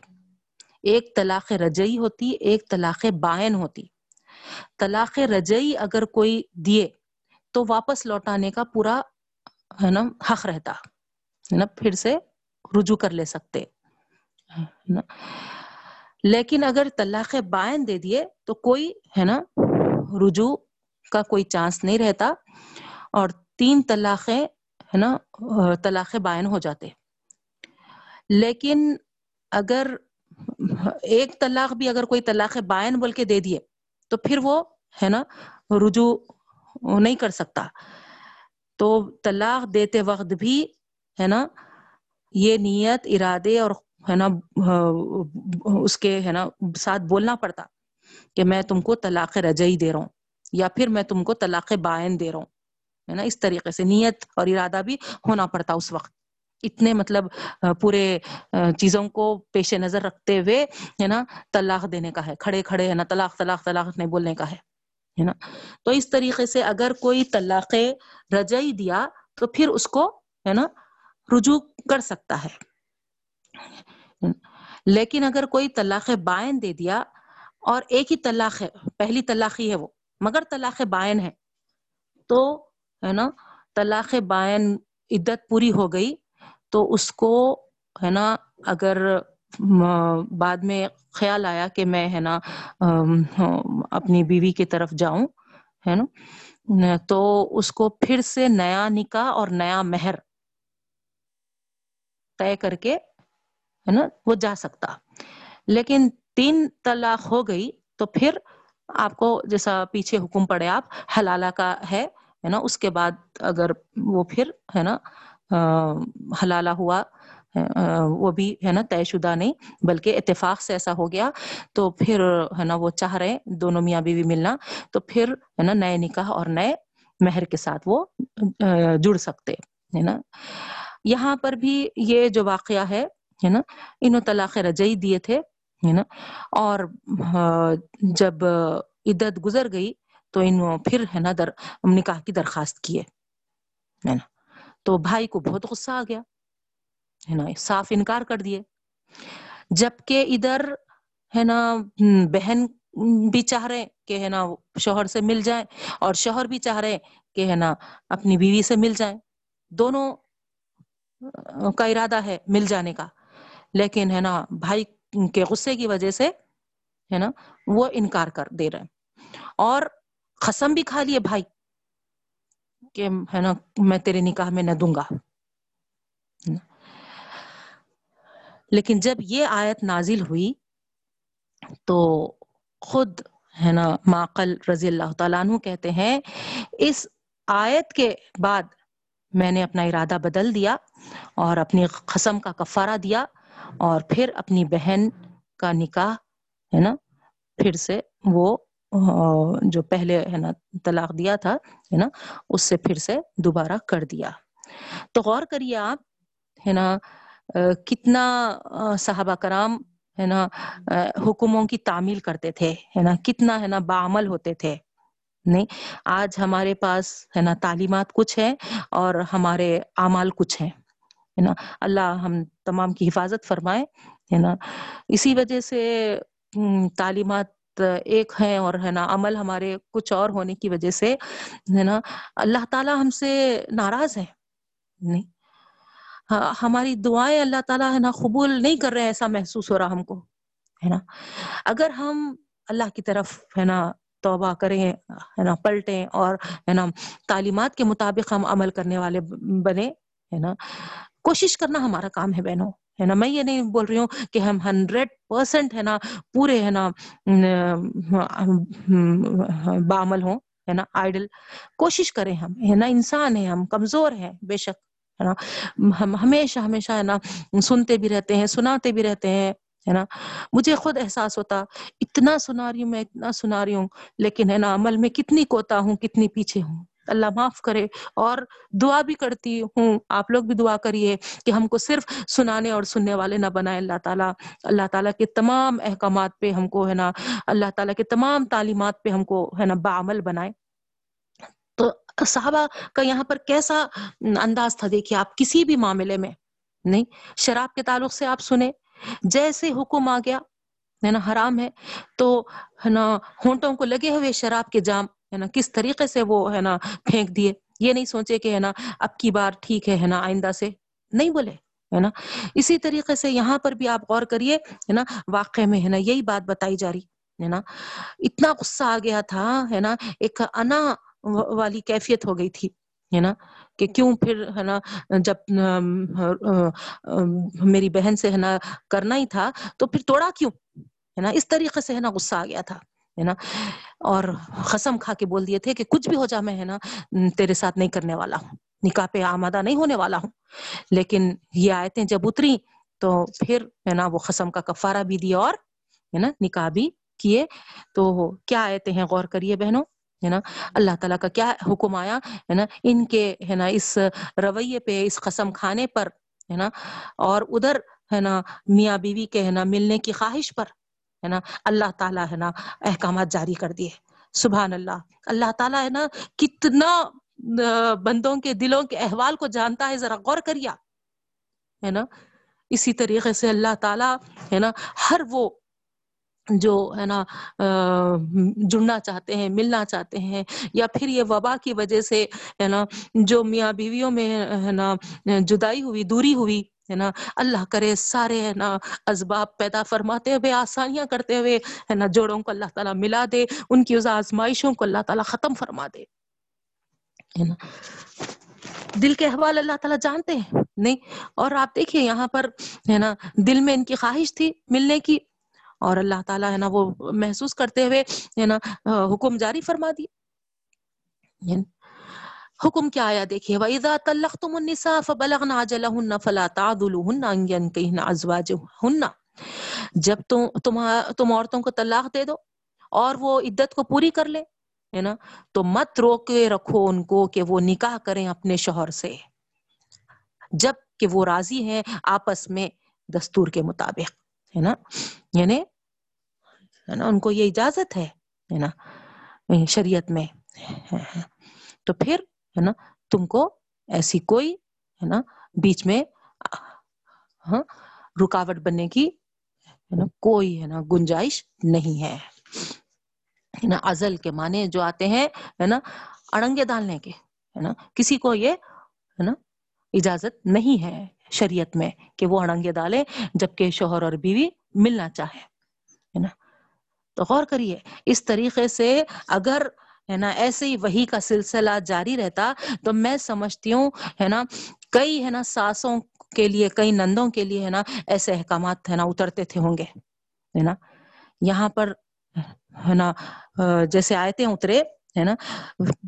Speaker 1: ایک طلاق رجئی ہوتی، ایک طلاق بائن ہوتی۔ طلاق رجئی اگر کوئی دیے تو واپس لوٹانے کا پورا، ہے نا، حق رہتا، ہے نا، پھر سے رجوع کر لے سکتے لیکن اگر طلاق بائن دے دیے تو کوئی، ہے نا، رجوع کا کوئی چانس نہیں رہتا اور تین طلاقیں ہے نا، طلاق بائن ہو جاتے۔ لیکن اگر ایک طلاق بھی اگر کوئی طلاق بائن بول کے دے دیے تو پھر وہ ہے نا رجوع نہیں کر سکتا۔ تو طلاق دیتے وقت بھی ہے نا یہ نیت، ارادے اور ہے نا اس کے ہے نا ساتھ بولنا پڑتا کہ میں تم کو طلاق رجعی دے رہا ہوں یا پھر میں تم کو طلاق بائن دے رہا ہوں۔ ہے نا اس طریقے سے نیت اور ارادہ بھی ہونا پڑتا اس وقت۔ اتنے مطلب پورے چیزوں کو پیش نظر رکھتے ہوئے، ہے نا، طلاق دینے کا ہے، کھڑے کھڑے، ہے نا، طلاق طلاق طلاق نہیں بولنے کا ہے نا۔ تو اس طریقے سے اگر کوئی طلاق رجعی دیا تو پھر اس کو، ہے نا، رجوع کر سکتا ہے۔ لیکن اگر کوئی طلاق بائن دے دیا اور ایک ہی طلاق ہے، پہلی طلاق ہی ہے وہ، مگر طلاق بائن ہے، تو، ہے نا، طلاق بائن عدت پوری ہو گئی۔ تو اس کو، ہے نا، اگر بعد میں خیال آیا کہ میں، ہے نا اپنی بیوی کی طرف جاؤں، ہے نا، تو اس کو پھر سے نیا نکاح اور نیا مہر طے کر کے، ہے نا، وہ جا سکتا۔ لیکن تین طلاق ہو گئی تو پھر آپ کو جیسا پیچھے حکم پڑے آپ، حلالہ کا ہے نا، اس کے بعد اگر وہ پھر، ہے نا حلالہ ہوا وہ بھی ہے نا طے شدہ نہیں، بلکہ اتفاق سے ایسا ہو گیا۔ تو پھر ہے نا وہ چاہ رہے دونوں میاں بیوی ملنا، تو پھر ہے نا نئے نکاح اور نئے مہر کے ساتھ وہ جڑ سکتے ہے نا۔ یہاں پر بھی یہ جو واقعہ ہے ہے نا، انہوں طلاق رجعی دیے تھے، ہے نا۔ اور جب عدت گزر گئی، تو انہوں پھر ہے نا در، نکاح کی درخواست کیے ہے نا۔ تو بھائی کو بہت غصہ آ گیا، ہے نا، صاف انکار کر دیے۔ جبکہ ادھر، ہے نا، بہن بھی چاہ رہے کہ، ہے نا، شوہر سے مل جائیں اور شوہر بھی چاہ رہے کہ، ہے نا، اپنی بیوی سے مل جائیں۔ دونوں کا ارادہ ہے مل جانے کا۔ لیکن، ہے نا، بھائی کے غصے کی وجہ سے، ہے نا، وہ انکار کر دے رہے اور قسم بھی کھا لیے بھائی۔ کہ ہے نا، میں تیرے نکاح میں نہ دوں گا۔ لیکن جب یہ آیت نازل ہوئی تو خود ہے نا ماقل رضی اللہ تعالیٰ عنہ کہتے ہیں، اس آیت کے بعد میں نے اپنا ارادہ بدل دیا اور اپنی قسم کا کفارہ دیا اور پھر اپنی بہن کا نکاح ہے نا، پھر سے وہ جو پہلے ہے نا طلاق دیا تھا، ہے نا، اس سے پھر سے دوبارہ کر دیا۔ تو غور کریے آپ، ہے نا کتنا صحابہ کرام، ہے نا حکموں کی تعمیل کرتے تھے، ہے نا، کتنا، ہے نا بعمل ہوتے تھے۔ نہیں، آج ہمارے پاس، ہے نا، تعلیمات کچھ ہے اور ہمارے اعمال کچھ ہیں، ہے نا۔ اللہ ہم تمام کی حفاظت فرمائے، ہے نا۔ اسی وجہ سے تعلیمات ایک ہیں اور ہے نا عمل ہمارے کچھ اور ہونے کی وجہ سے، ہے نا؟ اللہ تعالی ہم سے ناراض ہے نہیں۔ ہاں، ہماری دعائیں اللہ تعالیٰ ہے نا قبول نہیں کر رہے ہیں، ایسا محسوس ہو رہا ہم کو، ہے نا؟ اگر ہم اللہ کی طرف ہے نا توبہ کریں، ہے نا، پلٹیں اور ہے نا تعلیمات کے مطابق ہم عمل کرنے والے بنے ہے نا؟ کوشش کرنا ہمارا کام ہے بہنوں۔ ہے نا؟ میں یہ نہیں بول رہی ہوں کہ ہم ہنڈریڈ پرسینٹ ہے نا پورے ہے نا بامل ہوں، ہے نا؟ آئیڈل کوشش کریں ہم، ہے نا؟ انسان ہے ہم، کمزور ہیں، بے شک، ہے نا؟ ہم ہمیشہ ہمیشہ ہے نا، سنتے بھی رہتے ہیں، سناتے بھی رہتے ہیں، ہے نا؟ مجھے خود احساس ہوتا، اتنا سنا رہی ہوں، میں اتنا سنا رہی ہوں، لیکن ہے نا عمل میں کتنی کوتا ہوں، کتنی پیچھے ہوں۔ اللہ معاف کرے اور دعا بھی کرتی ہوں۔ آپ لوگ بھی دعا کریے کہ ہم کو صرف سنانے اور سننے والے نہ بنائے۔ اللہ تعالیٰ اللہ تعالیٰ کے تمام احکامات پہ ہم کو ہے نا، اللہ تعالیٰ کے تمام تعلیمات پہ ہم کو ہے نا بعمل بنائے۔ تو صحابہ کا یہاں پر کیسا انداز تھا؟ دیکھیے، آپ کسی بھی معاملے میں نہیں، شراب کے تعلق سے آپ سنیں۔ جیسے حکم آ گیا، ہے نا، حرام ہے، تو ہے نا، ہونٹوں کو لگے ہوئے شراب کے جام ہے نا؟ کس طریقے سے وہ ہے نا پھینک دیے؟ یہ نہیں سوچے کہ ہے نا اب کی بار ٹھیک ہے نا آئندہ سے نہیں بولے، ہے نا؟ اسی طریقے سے یہاں پر بھی آپ غور کریے، ہے نا؟ واقع میں ہے نا یہی بات بتائی جا رہی، ہے نا؟ اتنا غصہ آ گیا تھا، ہے نا؟ ایک انا والی کیفیت ہو گئی تھی، ہے نا؟ کہ کیوں پھر ہے نا جب میری بہن سے ہے نا کرنا ہی تھا تو پھر توڑا کیوں؟ ہے نا؟ اس طریقے سے ہے نا غصہ آ گیا تھا۔ ہے نا؟ اور قسم کھا کے بول دیے تھے کہ کچھ بھی ہو جا میں ہے نا تیرے ساتھ نہیں کرنے والا ہوں۔ نکاح پہ آمادہ نہیں ہونے والا ہوں۔ لیکن یہ آیتیں جب اتری تو پھر ہے نا وہ قسم کا کفارہ بھی دیا اور ہے نا نکاح بھی کیے۔ تو کیا آیتیں ہیں غور کریے بہنوں؟ ہے نا؟ اللہ تعالیٰ کا کیا حکم آیا؟ ہے نا، ان کے ہے نا اس رویے پہ، اس قسم کھانے پر، ہے نا، اور ادھر ہے نا میاں بیوی کے ہے نا ملنے کی خواہش پر۔ ہے نا؟ اللہ تعالیٰ ہے نا احکامات جاری کر دیے۔ سبحان اللہ۔ اللہ تعالیٰ ہے نا کتنا بندوں کے دلوں کے احوال کو جانتا ہے، ذرا غور کریا۔ ہے نا؟ اسی طریقے سے اللہ تعالیٰ ہے نا ہر وہ جو ہے نا جڑنا چاہتے ہیں، ملنا چاہتے ہیں، یا پھر یہ وبا کی وجہ سے ہے نا، جو میاں بیویوں میں ہے نا، جدائی ہوئی، دوری ہوئی ہے نا۔ اللہ کرے سارے ہے نا اسباب پیدا فرماتے ہوئے، آسانیاں کرتے ہوئے ہے نا، جوڑوں کو اللہ تعالیٰ ملا دے، ان کی اس آزمائشوں کو اللہ تعالیٰ ختم فرما دے۔ ہے نا۔ دل کے احوال اللہ تعالیٰ جانتے ہیں۔ نہیں، اور آپ دیکھیے یہاں پر ہے نا، دل میں ان کی خواہش تھی ملنے کی، اور اللہ تعالیٰ ہے نا وہ محسوس کرتے ہوئے ہے نا حکم جاری فرما دی یعنی حکم کیا آیا دیکھیے، وَإِذَا طَلَّقْتُمُ النِّسَاءَ فَبَلَغْنَ أَجَلَهُنَّ فَلَا تَعْضُلُوهُنَّ أَن يَنكِحْنَ أَزْوَاجَهُنَّ۔ جب تم تم تم عورتوں کو طلاق دے دو اور وہ عدت کو پوری کر لے، ہے نا؟ تو مت روکے رکھو ان کو کہ وہ نکاح کریں اپنے شوہر سے۔ جبکہ وہ راضی ہیں آپس میں دستور کے مطابق، ہے نا؟ یعنی ہے نا؟ ان کو یہ اجازت ہے ہے نا؟ شریعت میں۔ تو پھر ہے نا؟ تم کو ایسی کوئی ہے نا بیچ میں ہاں رکاوٹ بننے کی ہے نا کوئی ہے نا گنجائش نہیں ہے۔ نا؟ ازل کے معنی جو آتے ہیں، ہے نا، اڑنگے ڈالنے کے، ہے نا؟ کسی کو یہ، ہے نا، اجازت نہیں ہے شریعت میں کہ وہ اڑنگے ڈالے، جبکہ شوہر اور بیوی ملنا چاہے ہے نا؟ تو غور کریے، اس طریقے سے اگر ہے نا؟ ایسے ہی وہی کا سلسلہ جاری رہتا تو میں سمجھتی ہوں، ہے نا؟ کئی، ہے نا، ساسوں کے لیے، کئی نندوں کے لیے، ہے نا، ایسے احکامات، ہے نا، اترتے تھے ہوں گے، ہے نا؟ یہاں پر، ہے نا جیسے آیتیں اترے، ہے نا؟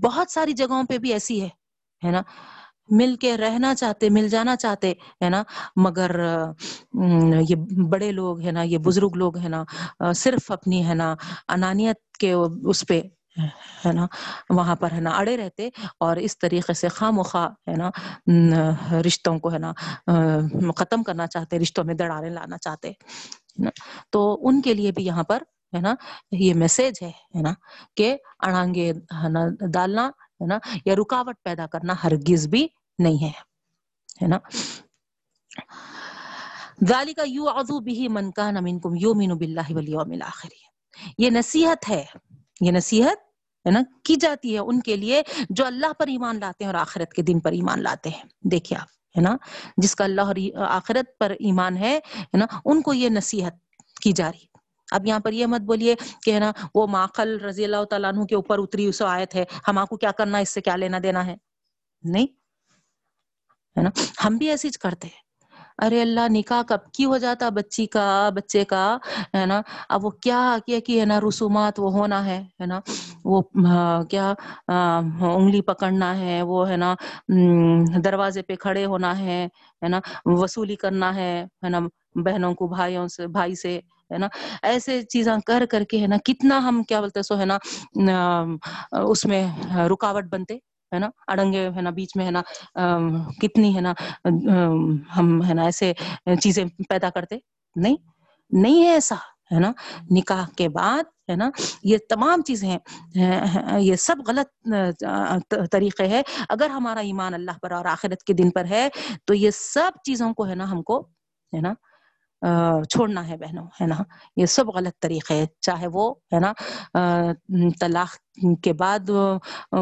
Speaker 1: بہت ساری جگہوں پہ بھی ایسی ہے ہے نا؟ مل کے رہنا چاہتے، مل جانا چاہتے، ہے نا؟ مگر یہ بڑے لوگ، ہے نا، یہ بزرگ لوگ، ہے نا صرف اپنی، ہے نا، انانیت کے اس پہ ہے نا، وہاں پر ہے نا اڑے رہتے اور اس طریقے سے خواہ ہے نا رشتوں کو ہے نا ختم کرنا چاہتے، رشتوں میں دڑارے لانا چاہتے تو ان کے لیے بھی یہاں پر ہے نا، یہ میسج ہے نا، کہ اڑانگے ہے نا ڈالنا ہے نا یا رکاوٹ پیدا کرنا ہرگز بھی نہیں ہے ہے نا۔ ذالک یوعظ به من کان منکم یؤمن بالله والیوم الاخر۔ یہ نصیحت ہے، یہ نصیحت ہے نا، کی جاتی ہے ان کے لیے جو اللہ پر ایمان لاتے ہیں اور آخرت کے دن پر ایمان لاتے ہیں۔ دیکھیے آپ، ہے نا، جس کا اللہ اور آخرت پر ایمان ہے نا، ان کو یہ نصیحت کی جا رہی اب یہاں پر یہ مت بولیے کہ، ہے نا، وہ ماخل رضی اللہ تعالیٰ عنہ کے اوپر اتری اس آیت ہے، ہم آپ کو کیا کرنا اس سے کیا لینا دینا ہے؟ نہیں، ہے نا، ہم بھی ایسی کرتے ہیں۔ ارے اللہ، نکاح کب کی ہو جاتا بچی کا، بچے کا، ہے نا؟ اب وہ کیا کیا کہ ہے نا، رسومات وہ ہونا ہے ہے نا؟ وہ کیا انگلی پکڑنا ہے، وہ، ہے نا دروازے پہ کھڑے ہونا ہے ہے نا؟ وصولی کرنا ہے ہے نا، بہنوں کو، بھائیوں سے، بھائی سے، ہے نا؟ ایسے چیزاں کر کر کے، ہے نا، کتنا ہم، کیا بولتے سو، ہے نا اس میں رکاوٹ بنتے۔ ہے نا اڑنگے ہے نا بیچ میں ہے نا کتنی ہے نا ہم ہے نا ایسے چیزیں پیدا کرتے نہیں نہیں ہے ایسا ہے نا نکاح کے بعد ہے نا یہ تمام چیزیں یہ سب غلط طریقے ہے اگر ہمارا ایمان اللہ پر اور آخرت کے دن پر ہے تو یہ سب چیزوں کو ہے نا ہم کو ہے نا چھوڑنا ہے بہنوں ہے نا یہ سب غلط طریقے ہے چاہے وہ ہے نا طلاق کے بعد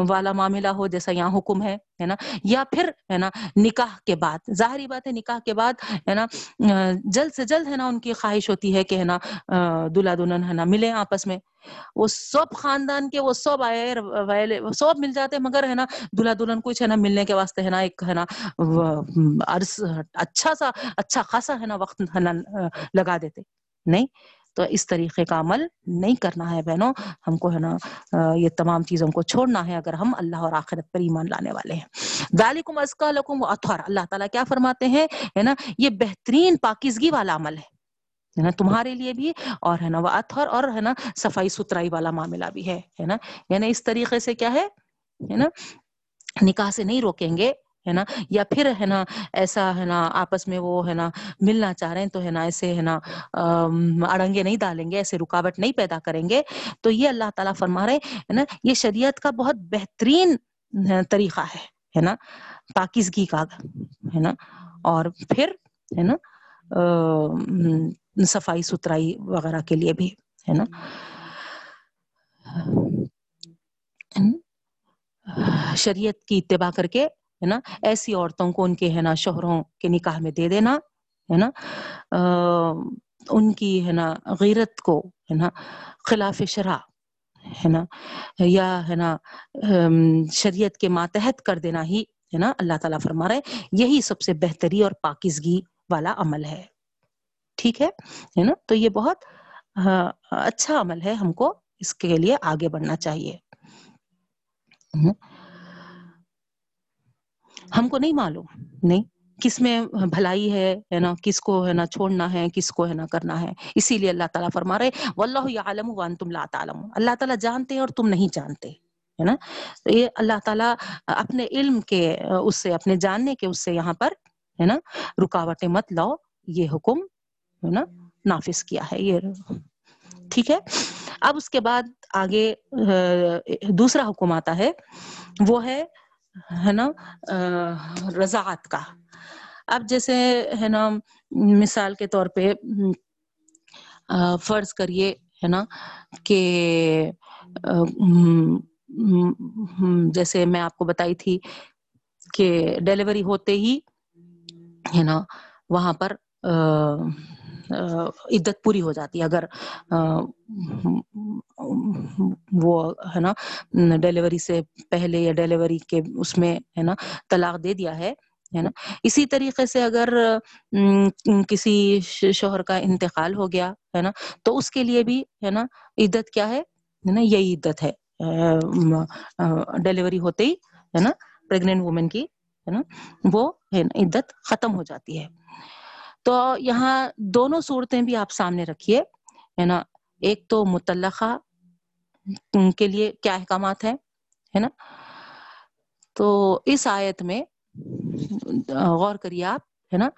Speaker 1: والا معاملہ ہو جیسا یہاں حکم ہے ہے نا یا پھر ہے نا نکاح کے بعد ظاہری بات ہے نکاح کے بعد ہے نا جلد سے جلد ہے نا ان کی خواہش ہوتی ہے کہ ہے نا دلہا دلہن ہے نا ملے آپس میں وہ سب خاندان کے وہ سب آئے سب مل جاتے مگر ہے نا دلہا دلہن کچھ ہے نا ملنے کے واسطے ہے نا ایک ہے نا عرص اچھا سا اچھا خاصا ہے نا وقت ہے نا لگا دیتے نہیں تو اس طریقے کا عمل نہیں کرنا ہے بہنوں۔ ہم کو ہے نا یہ تمام چیزوں کو چھوڑنا ہے اگر ہم اللہ اور آخرت پر ایمان لانے والے ہیں۔ دالکم ازکا لکم اطہر۔ اللہ تعالیٰ کیا فرماتے ہیں؟ ہے نا، یہ بہترین پاکیزگی والا عمل ہے۔ ہے نا، تمہارے لیے بھی اور ہے نا وہ اطہر اور ہے نا، صفائی ستھرائی والا معاملہ بھی ہے۔ ہے نا یعنی اس طریقے سے کیا ہے؟ ہے نا، نکاح سے نہیں روکیں گے۔ ہے نا؟ یا پھر ہے نا ایسا ہے نا آپس میں وہ ہے نا ملنا چاہ رہے ہیں تو ہے نا ایسے ہے نا اڑنگے نہیں ڈالیں گے، ایسے رکاوٹ نہیں پیدا کریں گے۔ تو یہ اللہ تعالیٰ فرما رہے ہے نا، یہ شریعت کا بہت بہترین طریقہ ہے ہے نا؟ پاکیزگی کا، ہے نا؟ اور پھر ہے نا صفائی ستھرائی وغیرہ کے لیے بھی، ہے نا؟ شریعت کی اتباع کر کے ہے نا؟ ایسی عورتوں کو ان کے ہے نا شوہروں کے نکاح میں دے دینا، ہے نا؟ ان کی ہے نا غیرت کو ہے نا خلاف شرع، ہے نا؟ یا ہے نا شریعت کے ماتحت کر دینا ہی، ہے نا؟ اللہ تعالیٰ فرما رہے یہی سب سے بہتری اور پاکیزگی والا عمل ہے۔ ٹھیک ہے؟ ہے نا؟ تو یہ بہت اچھا عمل ہے ہم کو اس کے لیے آگے بڑھنا چاہیے۔ ہم کو نہیں معلوم، نہیں۔ کس میں بھلائی ہے ہے نا؟ کس کو، ہے نا، چھوڑنا ہے، کس کو، ہے نا، کرنا ہے۔ اسی لیے اللہ تعالیٰ فرما رہے واللہ یعلم وانتم لا تعلمون۔ اللہ تعالیٰ جانتے ہیں اور تم نہیں جانتے، ہے نا؟ یہ اللہ تعالیٰ اپنے علم کے، اس سے، اپنے جاننے کے، اس سے یہاں پر، ہے نا، رکاوٹیں مت لاؤ۔ یہ حکم، ہے نا، نافذ کیا ہے۔ یہ ٹھیک ہے۔ اب اس کے بعد آگے دوسرا حکم آتا ہے، وہ ہے ہے نا رضاعت کا۔ اب جیسے ہے نا، مثال کے طور پہ فرض کریے ہے نا کہ جیسے میں آپ کو بتائی تھی کہ ڈیلیوری ہوتے ہی ہے نا، وہاں پر عدت پوری ہو جاتی ہے۔ اگر وہ ہے نا ڈیلیوری سے پہلے یا ڈیلیوری کے اس میں ہے نا طلاق دے دیا ہے ہے نا۔ اسی طریقے سے اگر کسی شوہر کا انتقال ہو گیا ہے نا، تو اس کے لیے بھی ہے نا عدت کیا ہے؟ نا، یہی عدت ہے۔ ڈیلیوری ہوتے ہی ہے نا پریگنٹ وومن کی ہے نا، وہ عدت ختم ہو جاتی ہے۔ تو یہاں دونوں صورتیں بھی آپ سامنے رکھیے۔ ہے نا، ایک تو متعلقہ کے لیے کیا احکامات ہیں، ہے نا؟ تو اس آیت میں، غور کریے آپ، ہے نا؟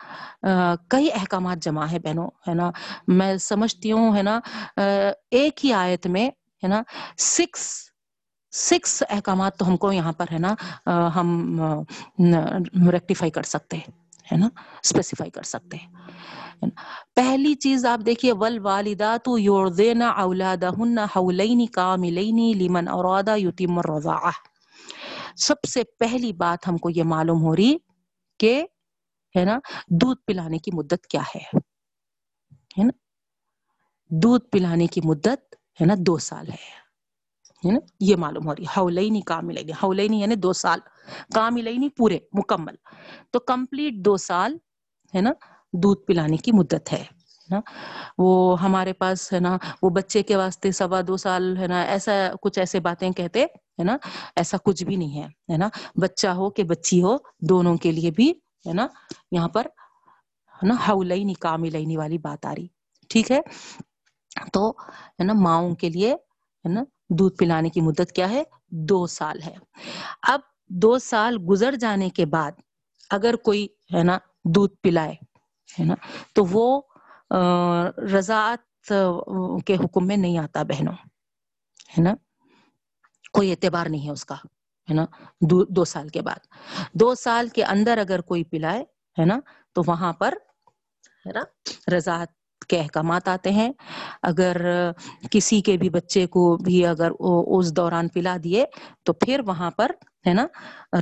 Speaker 1: کئی احکامات جمع ہے بہنوں، ہے نا؟ میں سمجھتی ہوں، ہے نا؟ ایک ہی آیت میں، ہے نا؟ سکس سکس احکامات تو ہم کو یہاں پر، ہے نا؟ ہم ریکٹیفائی کر سکتے ہے نا؟ اسپیسیفائی کر سکتے ہیں۔ پہلی چیز آپ دیکھیے ول والدات یوردینا اولادہن حولین کاملین لمن ارادا یتیم الرضاعہ۔ سب سے پہلی بات ہم کو یہ معلوم ہو رہی کہ، ہے نا، دودھ پلانے کی مدت کیا ہے؟ ہے نا؟ دودھ پلانے کی مدت، ہے نا، دو سال ہے۔ نا؟ یہ معلوم ہو رہی حولینی کاملینی حولینی یعنی دو سال کاملینی پورے، مکمل۔ تو کمپلیٹ دو سال، ہے نا دودھ پلانے کی مدت ہے نا؟ وہ ہمارے پاس، ہے نا، وہ بچے کے واسطے سوا دو سال، ہے نا، ایسا کچھ ایسے باتیں کہتے، ہے نا، ایسا کچھ بھی نہیں ہے ہے نا؟ بچہ ہو کہ بچی ہو، دونوں کے لیے بھی، ہے نا، یہاں پر، ہے نا ہولینی کاملینی والی بات آ رہی، ٹھیک ہے؟ تو، ہے نا، ماؤں کے لیے، ہے نا، دودھ پلانے کی مدت کیا ہے؟ دو سال ہے۔ اب دو سال گزر جانے کے بعد اگر کوئی، ہے نا، دودھ پلائے ہے نا؟ تو وہ رضاعت کے حکم میں نہیں آتا بہنوں ہے نا؟ کوئی اعتبار نہیں ہے اس کا ہے نا؟ دو, دو سال کے بعد۔ دو سال کے اندر اگر کوئی پلائے ہے نا؟ تو وہاں پر ہے نا رضاعت کے احکامات آتے ہیں۔ اگر کسی کے بھی بچے کو بھی اگر اس دوران پلا دیے تو پھر وہاں پر ہے نا؟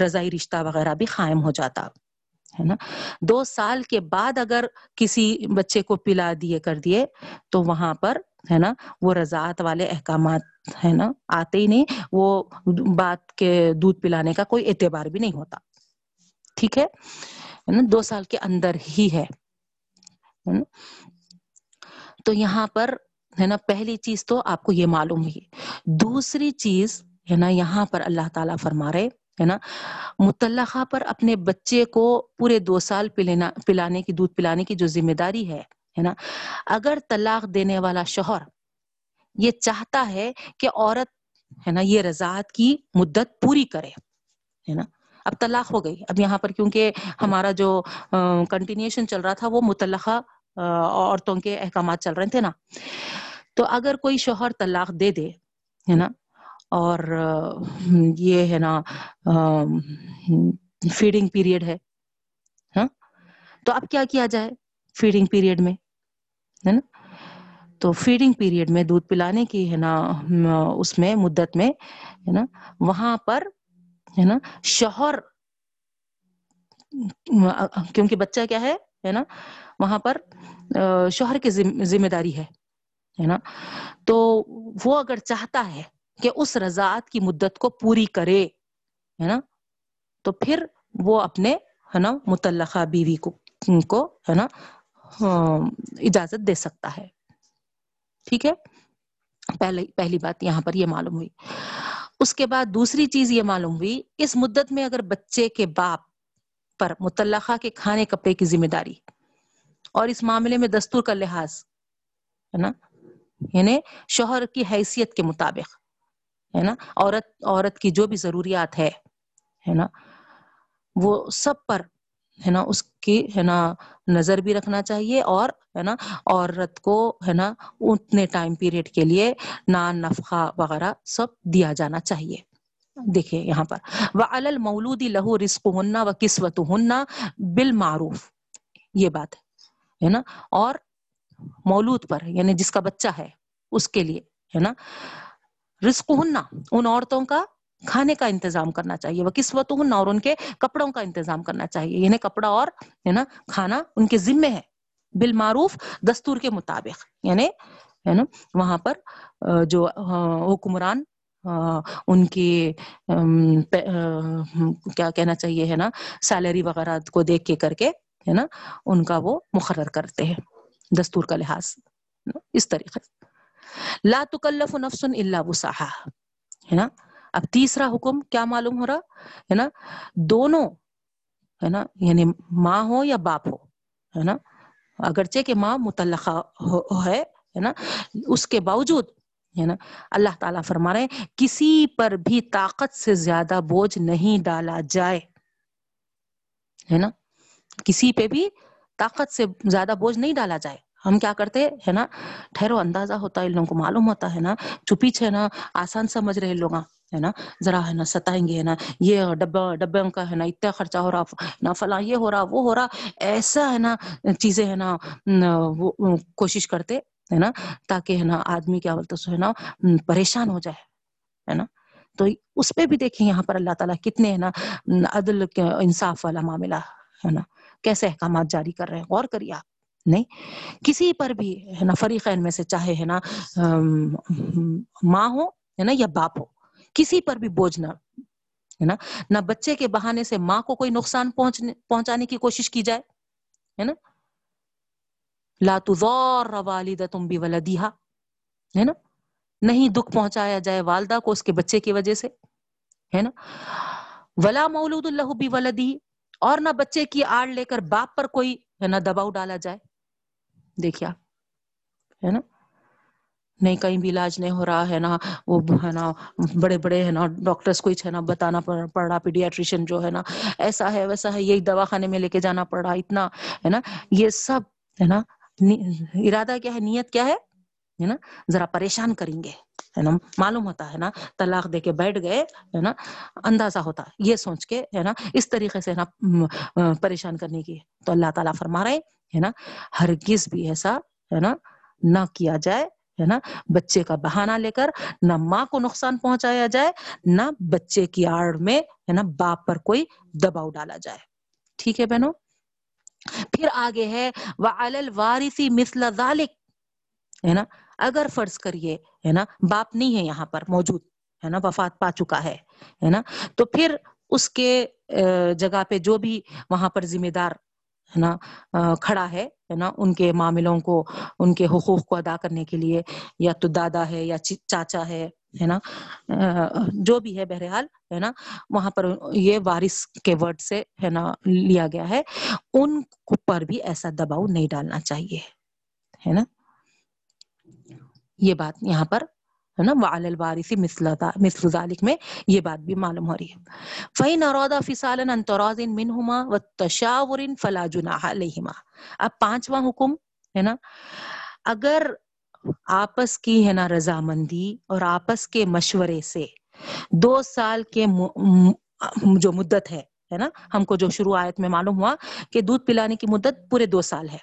Speaker 1: رضائی رشتہ وغیرہ بھی قائم ہو جاتا۔ ہے نا۔ دو سال کے بعد اگر کسی بچے کو پلا دیے، کر دیے، تو وہاں پر ہے نا وہ رضاعت والے احکامات ہے نا آتے ہی نہیں۔ وہ بات کے دودھ پلانے کا کوئی اعتبار بھی نہیں ہوتا۔ ٹھیک ہے؟ نا، دو سال کے اندر ہی ہے۔ تو یہاں پر ہے نا پہلی چیز تو آپ کو یہ معلوم ہوئی۔ دوسری چیز ہے نا، یہاں پر اللہ تعالیٰ فرما رہے ہے نا؟ متعلقہ پر اپنے بچے کو پورے دو سال پلانا پلانے کی، دودھ پلانے کی جو ذمہ داری ہے ہے نا؟ اگر طلاق دینے والا شوہر یہ چاہتا ہے کہ عورت، ہے نا، یہ رضاعت کی مدت پوری کرے، ہے نا؟ اب طلاق ہو گئی۔ اب یہاں پر کیونکہ ہمارا جو کنٹینیوشن چل رہا تھا، وہ متعلقہ عورتوں کے احکامات چل رہے تھے نا؟ تو اگر کوئی شوہر طلاق دے دے، ہے نا؟ اور یہ ہے نا فیڈنگ پیریڈ ہے ہاں؟ تو اب کیا کیا جائے فیڈنگ پیریڈ میں؟ ہے نا؟ تو فیڈنگ پیریڈ میں دودھ پلانے کی ہے نا اس میں، مدت میں، ہے نا، وہاں پر، ہے نا، شوہر، کیونکہ بچہ کیا ہے ہے نا، وہاں پر شوہر کی ذمہ داری ہے ہے نا؟ تو وہ اگر چاہتا ہے کہ اس رضاعت کی مدت کو پوری کرے، ہے نا؟ تو پھر وہ اپنے، ہے نا، متعلقہ بیوی کو کو، ہے نا ہاں، اجازت دے سکتا ہے۔ ٹھیک ہے؟ پہلے، پہلی بات یہاں پر یہ معلوم ہوئی۔ اس کے بعد دوسری چیز یہ معلوم ہوئی، اس مدت میں اگر بچے کے باپ پر متعلقہ کے کھانے کپڑے کی ذمہ داری اور اس معاملے میں دستور کا لحاظ، ہے نا یعنی شوہر کی حیثیت کے مطابق ہے نا؟ عورت عورت کی جو بھی ضروریات ہے ہے نا؟ وہ سب پر، ہے نا، اس کی، ہے نا، نظر بھی رکھنا چاہیے اور، ہے نا، عورت کو، ہے نا، اتنے ٹائم پیریڈ کے لیے نان، نفقہ وغیرہ سب دیا جانا چاہیے۔ دیکھیے یہاں پر۔ وہ المولودی لہو رسق ہننا و قسمت ہننا بالمعروف۔ یہ بات، ہے نا؟ اور مولود پر یعنی جس کا بچہ ہے، اس کے لیے، ہے نا؟ رزق ہننا ان عورتوں کا کھانے کا انتظام کرنا چاہیے وہ کس وقت ہننا اور ان کے کپڑوں کا انتظام کرنا چاہیے۔ یعنی کپڑا اور، ہے نا، کھانا ان کے ذمے ہے۔ بالمعروف دستور کے مطابق۔ یعنی ہے نا، وہاں پر جو حکمران ان کی کیا کہنا چاہیے، ہے نا، سیلری وغیرہ کو دیکھ کے کر کے، ہے نا، ان کا وہ مقرر کرتے ہیں۔ دستور کا لحاظ اس طریقے سے۔ لا تکلف نفس الا وسعها. ہے نا؟ اب تیسرا حکم کیا معلوم ہو رہا؟ ہے نا؟ دونوں، ہے نا؟ یعنی ماں ہو یا باپ ہو، ہے نا؟ اگرچہ کہ ماں متعلقہ ہے نا؟ اس کے باوجود، ہے نا؟ اللہ تعالیٰ فرما رہے ہیں، کسی پر بھی طاقت سے زیادہ بوجھ نہیں ڈالا جائے۔ ہے نا؟ کسی پہ بھی طاقت سے زیادہ بوجھ نہیں ڈالا جائے۔ ہم کیا کرتے ہے نا ٹھہرو اندازہ ہوتا ہے ان لوگوں کو معلوم ہوتا ہے نا چپی چھ نا آسان سمجھ رہے لوگ ہے نا ذرا ہے نا ستائیں گے ہے نا یہ ڈبا ڈبے کا ہے نا اتنا خرچہ ہو رہا نہ فلاں یہ ہو رہا وہ ہو رہا ایسا ہے نا چیزیں ہے نا وہ کوشش کرتے ہے نا تاکہ ہے نا آدمی کیا بولتے سو ہے نا پریشان ہو جائے ہے نا تو اس پہ بھی دیکھیں یہاں پر اللہ تعالیٰ کتنے ہے نا عدل انصاف والا معاملہ ہے نا کیسے احکامات جاری کر رہے ہیں غور کریے آپ نہیں؟ کسی پر بھی ہے نا فریقین میں سے چاہے ہے نا ماں ہو ہے نا یا باپ ہو، کسی پر بھی بوجھ نہ، ہے نا، نہ بچے کے بہانے سے ماں کو کوئی نقصان پہنچنے، پہنچانے کی کوشش کی جائے، ہے نا؟ لا تضار والدتم بولدیہا، ہے نا؟ نہیں دکھ پہنچایا جائے والدہ کو اس کے بچے کی وجہ سے، ہے نا؟ ولا مولود اللہ بولدی اور نہ بچے کی آڑ لے کر باپ پر کوئی، ہے نا، دباؤ ڈالا جائے۔ دیکھیا۔ ہے نا؟ نہیں کہیں بھی علاج نہیں ہو رہا ہے نا، وہ ہے نا، بڑے بڑے ہے نا ڈاکٹرس کو ہے نا بتانا پڑ رہا، پیڈیاٹریشن جو ہے نا، ایسا ہے، ویسا ہے، یہی دوا خانے میں لے کے جانا پڑ رہا، اتنا ہے نا۔ یہ سب ہے نا ارادہ کیا ہے، نیت کیا ہے نا؟ ذرا پریشان کریں گے۔ ہے نا، معلوم ہوتا ہے نا، طلاق دے کے بیٹھ گئے، ہے نا، اندازہ ہوتا یہ سوچ کے، ہے نا، اس طریقے سے نا پریشان کرنے کی تو اللہ تعالیٰ فرما رہے ہے نا، ہرگز بھی ایسا، ہے نا، نہ کیا جائے، ہے نا، بچے کا بہانہ لے کر نہ ماں کو نقصان پہنچایا جائے، نہ بچے کی آڑ میں، ہے نا، باپ پر کوئی دباؤ ڈالا جائے، ٹھیک ہے بہنوں؟ پھر آگے ہے، وَعَلَى الْوَارِثِ مِثْلَ ذَلِكَ، ہے نا اگر فرض کریے، ہے نا، باپ نہیں ہے یہاں پر موجود، ہے نا، وفات پا چکا ہے ہے نا، تو پھر اس کے جگہ پہ جو بھی وہاں پر ذمہ دار، ہے نا کھڑا ہے ہے نا، ان کے معاملوں کو، ان کے حقوق کو ادا کرنے کے لیے، یا تو دادا ہے، یا چاچا ہے ہے نا جو بھی ہے بہرحال، ہے نا، وہاں پر یہ وارث کے ورڈ سے، ہے نا، لیا گیا ہے، ان پر بھی ایسا دباؤ نہیں ڈالنا چاہیے، ہے نا۔ یہ بات یہاں پر ہے نا، وعلی الوارث مثل ذلك میں یہ بات بھی معلوم ہو رہی ہے۔ فین ارادا فصالا عن تراض منهما والتشاور فلا جناح علیہما اب پانچواں حکم ہے نا، اگر آپس کی ہے نا رضامندی اور آپس کے مشورے سے دو سال کے جو مدت ہے ہے نا، ہم کو جو شروع آیت میں معلوم ہوا کہ دودھ پلانے کی مدت پورے دو سال ہے۔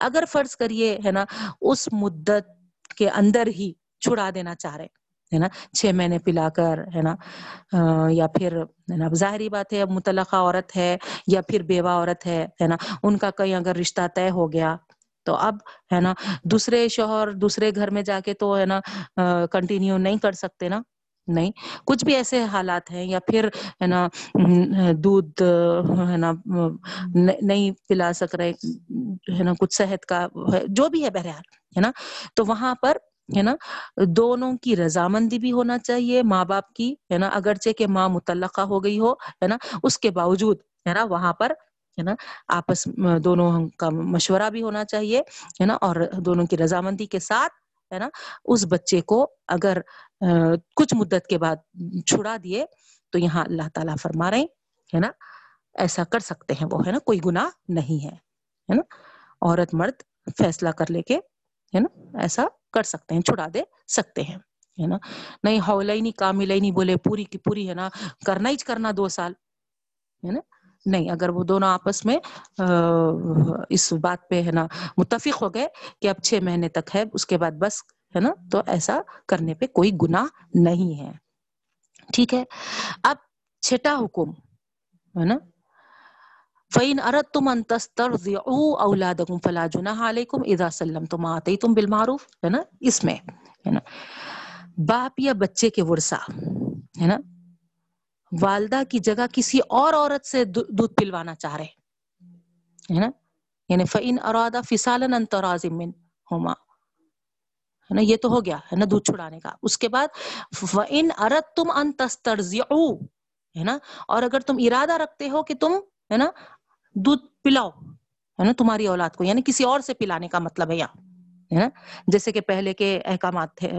Speaker 1: اگر فرض کریے ہے نا، اس مدت کے اندر ہی چھڑا دینا چاہ رہے ہے نا؟ چھ مہینے پلا کر، ہے نا؟ یا پھر، ہے نا؟ ظاہری بات ہے، اب متعلقہ عورت ہے یا پھر بیوہ عورت ہے ہے نا؟ ان کا کہیں اگر رشتہ طے ہو گیا تو اب، ہے نا؟ دوسرے شوہر، دوسرے گھر میں جا کے تو، ہے نا؟ کنٹینیو نہیں کر سکتے نا؟ نہیں کچھ بھی ایسے حالات ہیں یا پھر ہے نا دودھ ہے نا نہیں پلا سک رہے ہے نا کچھ صحت کا جو بھی ہے بہرحال ہے نا تو وہاں پر ہے نا دونوں کی رضامندی بھی ہونا چاہیے ماں باپ کی ہے نا اگرچہ کہ ماں متعلقہ ہو گئی ہو ہے نا اس کے باوجود ہے نا وہاں پر ہے نا آپس دونوں کا مشورہ بھی ہونا چاہیے ہے نا اور دونوں کی رضامندی کے ساتھ ہے نا، اس بچے کو اگر کچھ مدت کے بعد چھڑا دیے، تو یہاں اللہ تعالیٰ فرما رہے ہے نا، ایسا کر سکتے ہیں وہ، ہے نا، کوئی گناہ نہیں ہے ہے نا، عورت مرد فیصلہ کر لے کے، ہے نا، ایسا کر سکتے ہیں، چھڑا دے سکتے ہیں، ہے نا، نہیں ہی نہیں کامل نہیں بولے، پوری کی پوری، ہے نا، کرنا ہی کرنا دو سال، ہے نا نہیں، اگر وہ دونوں آپس میں اس بات پہ ہے نا، متفق ہو گئے کہ اب چھ مہینے تک ہے، اس کے بعد بس، ہے نا، تو ایسا کرنے پہ کوئی گناہ نہیں ہے۔ ٹھیک ہے؟ اب چھٹا حکم، ہے نا؟ فَإِنْ أَرَدْتُمْ أَن تَسْتَرْضِعُوا أَوْلَادَكُمْ فَلَا جُنَاحَ عَلَيْكُمْ إِذَا سَلَّمْتُمْ مَا آتَيْتُمْ بِالْمَعْرُوفِ، ہے نا، اس میں، ہے نا۔ باپ یا بچے کے ورثہ، ہے نا والدہ کی جگہ کسی اور عورت سے دودھ پلوانا چاہ رہے ہے نا؟ یعنی فَإِنْ أَرَادَ فِصَالًا أَن تَرَاضٍ مِّنْهُمَا۔ ہے نا؟ یہ تو ہو گیا، ہے نا؟ دودھ چھڑانے کا۔ اس کے بعد وَإِنْ أَرَدْتُمْ أَن تَسْتَرْضِعُوا ہے نا؟ اور اگر تم ارادہ رکھتے ہو کہ تم، ہے نا، دودھ پلاؤ، ہے نا؟ تمہاری اولاد کو یعنی کسی اور سے پلانے کا مطلب ہے یہاں۔ ہے نا؟ جیسے کہ پہلے کے احکامات تھے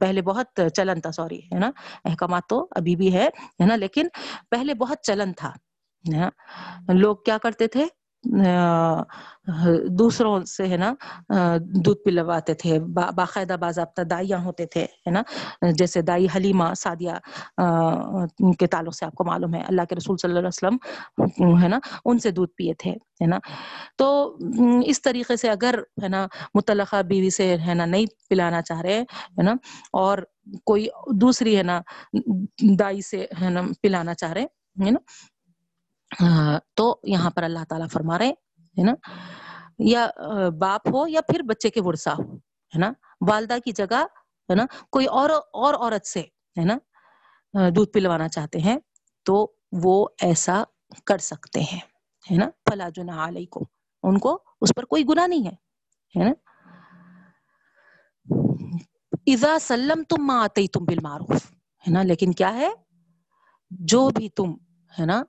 Speaker 1: پہلے بہت چلن تھا، سوری، ہے نا؟ احکامات تو ابھی بھی ہے نا؟ لیکن پہلے بہت چلن تھا لوگ کیا کرتے تھے؟ دوسروں سے ہے نا دودھ پلواتے تھے باقاعدہ باضابطہ دائیاں ہوتے تھے ہے نا جیسے دائی حلیمہ سعدیہ کے تعلق سے آپ کو معلوم ہے اللہ کے رسول صلی اللہ علیہ وسلم ہے نا ان سے دودھ پیے تھے ہے نا تو اس طریقے سے اگر ہے نا متعلقہ بیوی سے ہے نا نہیں پلانا چاہ رہے ہے نا اور کوئی دوسری ہے نا دائی سے ہے نا پلانا چاہ رہے ہے نا تو یہاں پر اللہ تعالیٰ فرما رہے ہے نا؟ یا باپ ہو یا پھر بچے کے ورثہ ہو، ہے نا؟ والدہ کی جگہ، ہے نا؟ کوئی اور اور عورت سے، ہے نا؟ دودھ پلوانا چاہتے ہیں، تو وہ ایسا کر سکتے ہیں، ہے نا؟ فلا جناح علیکم، ان کو اس پر کوئی گناہ نہیں ہے نا؟ اذا سلمتم ما اتیتم بالمعروف، ہے نا؟ لیکن کیا ہے؟ جو بھی تم، ہے نا؟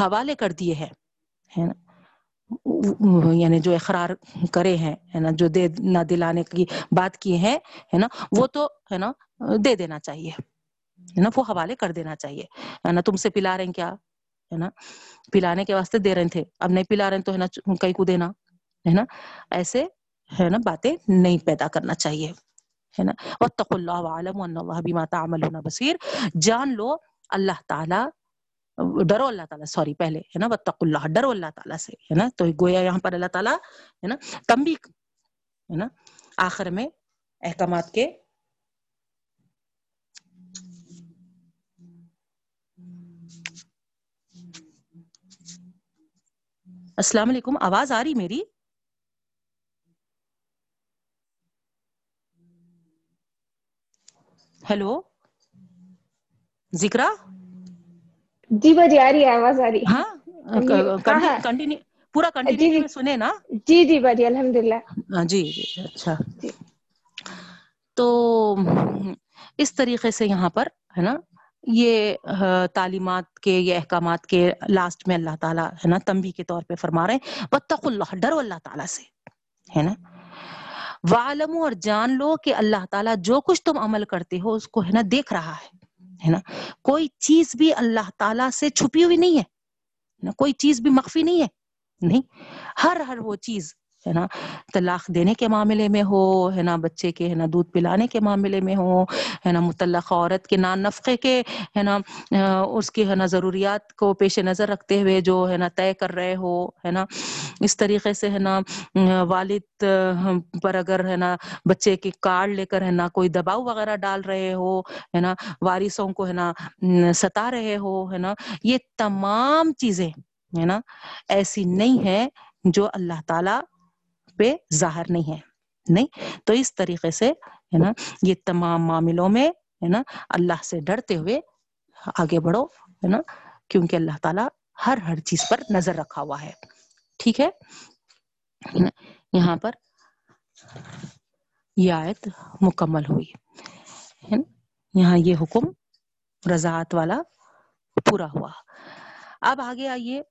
Speaker 1: حوالے کر دیے ہے نا؟ یعنی جو اقرار کرے ہیں نا؟ جو دے، نہ دلانے کی بات کی ہے ہے نا؟ وہ تو، ہے نا، دے دینا چاہیے، ہے نا؟ وہ حوالے کر دینا چاہیے۔ ہے نا؟ تم سے پلا رہے ہیں کیا؟ ہے نا؟ پلانے کے واسطے دے رہے تھے، اب نہیں پلا رہے تو، ہے نا، کہیں کو دینا؟ ہے نا؟ ایسے، ہے نا، باتیں نہیں پیدا کرنا چاہیے، ہے نا؟ وَاتَّقُوا اللَّهَ وَعَلَمُوا أَنَّ اللَّهَ بِمَا تَعْمَلُونَ بَصِيرٌ جان لو، اللہ تعالی ڈرو اللہ تعالیٰ، سوری، پہلے، ہے نا؟ وَاتَّقُوا اللَّهَ ڈرو اللہ تعالیٰ سے، ہے نا؟ تو گویا یہاں پر اللہ تعالیٰ، ہے نا؟ تنبیہ ہے نا؟ آخر میں احکامات کے السلام علیکم، آواز آ رہی میری؟ ہیلو؟ ذکرا
Speaker 2: جی باجی آ رہی ہے آواز آ رہی
Speaker 1: ہاں کنٹینیو پورا
Speaker 2: جی
Speaker 1: کنٹینیو
Speaker 2: جی
Speaker 1: سنے نا
Speaker 2: جی جی باجی الحمد للہ
Speaker 1: جی جی اچھا
Speaker 2: جی
Speaker 1: تو اس طریقے سے یہاں پر ہے نا یہ تعلیمات کے یہ احکامات کے لاسٹ میں اللہ تعالیٰ ہے نا تنبیہ کے طور پہ فرما رہے ہیں وَاتَّقُوا اللَّهَ ڈرو اللہ تعالیٰ سے ہے نا وَاعْلَمُوا اور جان لو کہ اللہ تعالیٰ جو کچھ تم عمل کرتے ہو اس کو ہے نا دیکھ رہا ہے ہے نا؟ کوئی چیز بھی اللہ تعالی سے چھپی ہوئی نہیں ہے، نا، کوئی چیز بھی مخفی نہیں ہے، نہیں، ہر ہر وہ چیز ہے نا طلاق دینے کے معاملے میں ہو ہے نا بچے کے ہے نا دودھ پلانے کے معاملے میں ہو ہے نا مطلقہ عورت کے نان نفقے کے ہے نا اس کی ہے نا ضروریات کو پیش نظر رکھتے ہوئے جو ہے نا طے کر رہے ہو ہے نا اس طریقے سے ہے نا والد پر اگر ہے نا بچے کی کارڈ لے کر ہے نا کوئی دباؤ وغیرہ ڈال رہے ہو ہے نا وارثوں کو ہے نا ستا رہے ہو ہے نا یہ تمام چیزیں ہے نا ایسی نہیں ہے جو اللہ تعالی پہ ظاہر نہیں ہے۔ نہیں؟ تو اس طریقے سے، ہے نا، یہ تمام معاملوں میں، ہے نا، اللہ سے ڈرتے ہوئے آگے بڑھو، ہے نا، کیونکہ اللہ تعالی ہر ہر چیز پر نظر رکھا ہوا ہے۔ ٹھیک ہے؟ یہاں پر یہ آیت مکمل ہوئی۔ یہاں یہ حکم رضاعت والا پورا ہوا۔ اب آگے آئیے۔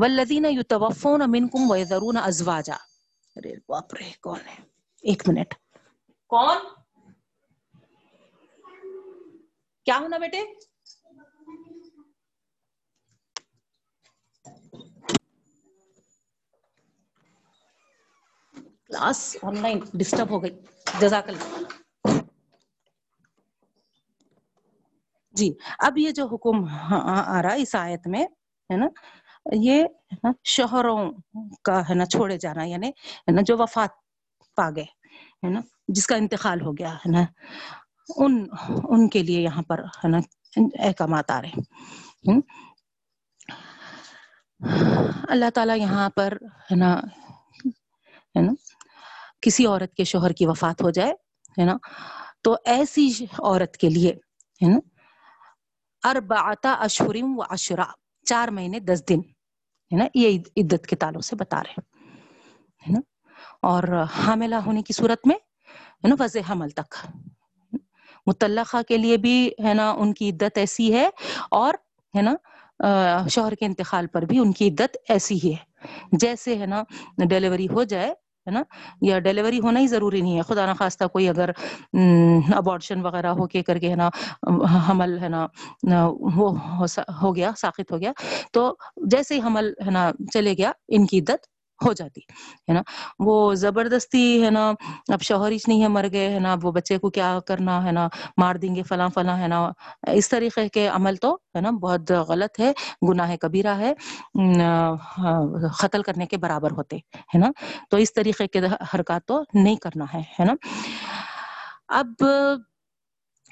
Speaker 1: والذین یتوفون منکم ویذرون ازواجا۔ ارے باپ رے کون ہے؟ ایک منٹ۔ کون؟ کیا ہونا بیٹے؟ کلاس آن لائن ڈسٹرب ہو گئی۔ جزاک اللہ۔ جی اب یہ جو حکم آ رہا اس آیت میں ہے نا؟ یہ شوہروں کا ہے نا، چھوڑے جانا یعنی ہے نا، جو وفات پا گئے، ہے نا، جس کا انتقال ہو گیا، ہے نا، ان ان کے لیے یہاں پر ہے نا احکامات آ رہے ہیں۔ اللہ تعالیٰ یہاں پر ہے نا ہے نا، کسی عورت کے شوہر کی وفات ہو جائے، ہے نا، تو ایسی عورت کے لیے، ہے نا، اربعتا اشہرم و اشرا چار مہینے، دس دن، ہے نا؟ یہ عدت کے تعلق سے بتا رہے ہے نا؟ اور حاملہ ہونے کی صورت میں، ہے نا، وضع حمل تک متعلقہ کے لیے بھی، ہے نا، ان کی عدت ایسی ہے اور، ہے نا شوہر کے انتقال پر بھی ان کی عدت ایسی ہی ہے۔ جیسے، ہے نا، ڈیلیوری ہو جائے ہے نا؟ یا ڈیلیوری ہونا ہی ضروری نہیں ہے۔ خدا نخواستہ کوئی اگر ابارشن وغیرہ ہو کے کر کے ہے نا، حمل ہے نا وہ ہو گیا، ساخت ہو گیا، تو جیسے ہی حمل ہے نا، چلے گیا، ان کی عدت ہو جاتی ہے نا۔ وہ زبردستی ہے نا، اب شوہر ہی نہیں ہے مر گئے ہے نا، وہ بچے کو کیا کرنا ہے نا، مار دیں گے فلاں فلاں ہے نا۔ اس طریقے کے عمل تو ہے نا بہت غلط ہے، گناہ کبیرہ ہے، قتل کرنے کے برابر ہوتے ہے نا۔ تو اس طریقے کے حرکات تو نہیں کرنا ہے ہے نا۔ اب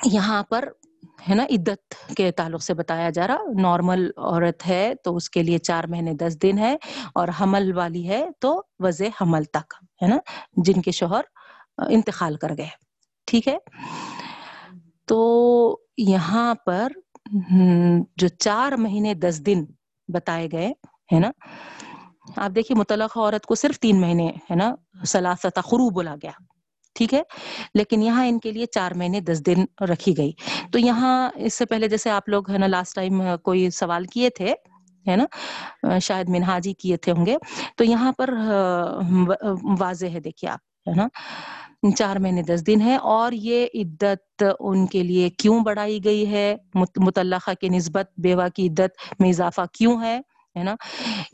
Speaker 1: یہاں پر ہے نا، عدت کے تعلق سے بتایا جا رہا۔ نارمل عورت ہے تو اس کے لیے چار مہینے دس دن ہے اور حمل والی ہے تو وضع حمل تک، ہے نا، جن کے شوہر انتقال کر گئے۔ ٹھیک ہے؟ تو یہاں پر جو چار مہینے دس دن بتائے گئے، ہے نا، آپ دیکھیے متعلق عورت کو صرف تین مہینے، ہے نا سلاست خرو بولا گیا۔ ٹھیک ہے؟ لیکن یہاں ان کے لیے چار مہینے دس دن رکھی گئی۔ تو یہاں اس سے پہلے جیسے آپ لوگ ہے نا لاسٹ ٹائم کوئی سوال کیے تھے، ہے نا؟ شاید منہاجی کیے تھے ہوں گے۔ تو یہاں پر واضح ہے دیکھیے آپ، ہے نا؟ چار مہینے دس دن ہے اور یہ عدت ان کے لیے کیوں بڑھائی گئی ہے؟ متعلقہ کی نسبت بیوہ کی عدت میں اضافہ کیوں ہے؟ ہے نا؟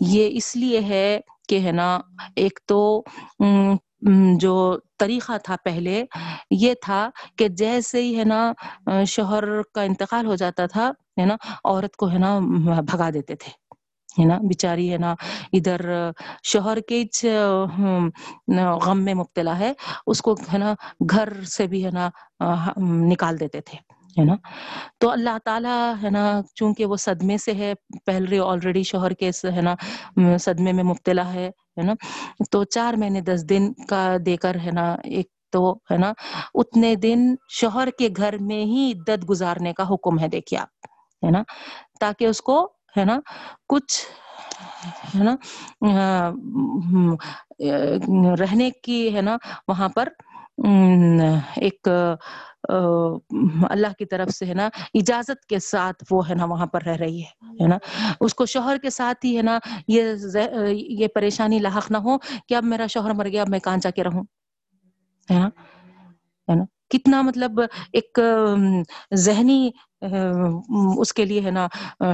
Speaker 1: یہ اس لیے ہے کہ ہے نا ایک تو جو طریقہ تھا پہلے، یہ تھا کہ جیسے ہی ہے نا شوہر کا انتقال ہو جاتا تھا، ہے نا، عورت کو ہے نا، بھگا دیتے تھے، ہے نا، بیچاری ہے نا، ادھر شوہر کے غم میں مبتلا ہے، اس کو ہے نا، گھر سے بھی ہے نا نکال دیتے تھے۔ ہے نا؟ تو اللہ تعالیٰ ہے نا، چونکہ وہ صدمے سے ہے، پہلے آلریڈی شوہر کے ہے نا صدمے میں مبتلا ہے ہے نا؟ تو چار مہینے دس دن کا دے کر ہے نا، ایک تو ہے نا، اتنے دن شوہر کے گھر میں ہی عدت گزارنے کا حکم ہے، دیکھیے آپ، ہے نا؟ تاکہ اس کو ہے نا، کچھ ہے نا رہنے کی ہے نا، وہاں پر ایک اللہ کی طرف سے ہے نا، اجازت کے ساتھ وہ ہے نا وہاں پر رہ رہی ہے ہے نا؟ اس کو شوہر کے ساتھ ہی ہے نا، یہ یہ پریشانی لاحق نہ ہو کہ اب میرا شوہر مر گیا، اب میں کہاں جا کے رہوں؟ ہے نا؟ ہے نا؟ کتنا مطلب ایک ذہنی اس کے لیے ہے نا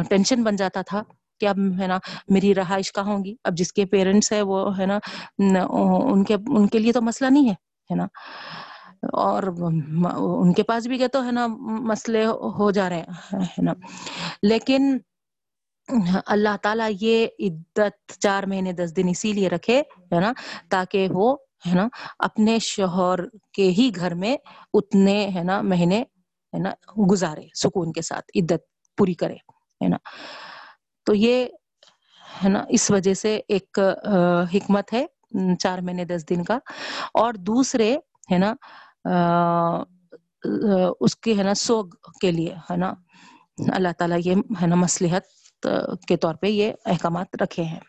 Speaker 1: ٹینشن بن جاتا تھا کہ اب ہے نا، میری رہائش کہاں ہوگی؟ اب جس کے پیرنٹس ہے وہ ہے نا ان کے ان کے لیے تو مسئلہ نہیں ہے ہے نا؟ اور ان کے پاس بھی گئے تو ہے نا مسئلے ہو جا رہے ہیں نا۔ لیکن اللہ تعالیٰ یہ عدت چار مہینے دس دن اسی لیے رکھے ہے نا تاکہ وہ ہے نا اپنے شوہر کے ہی گھر میں اتنے ہے نا مہینے ہے نا گزارے، سکون کے ساتھ عدت پوری کرے ہے نا۔ تو یہ ہے نا اس وجہ سے ایک حکمت ہے چار مہینے دس دن کا۔ اور دوسرے ہے نا اس کے ہے نا سوگ کے لیے ہے نا؟ اللہ تعالیٰ یہ ہے نا مسلحت کے طور پہ یہ احکامات رکھے ہیں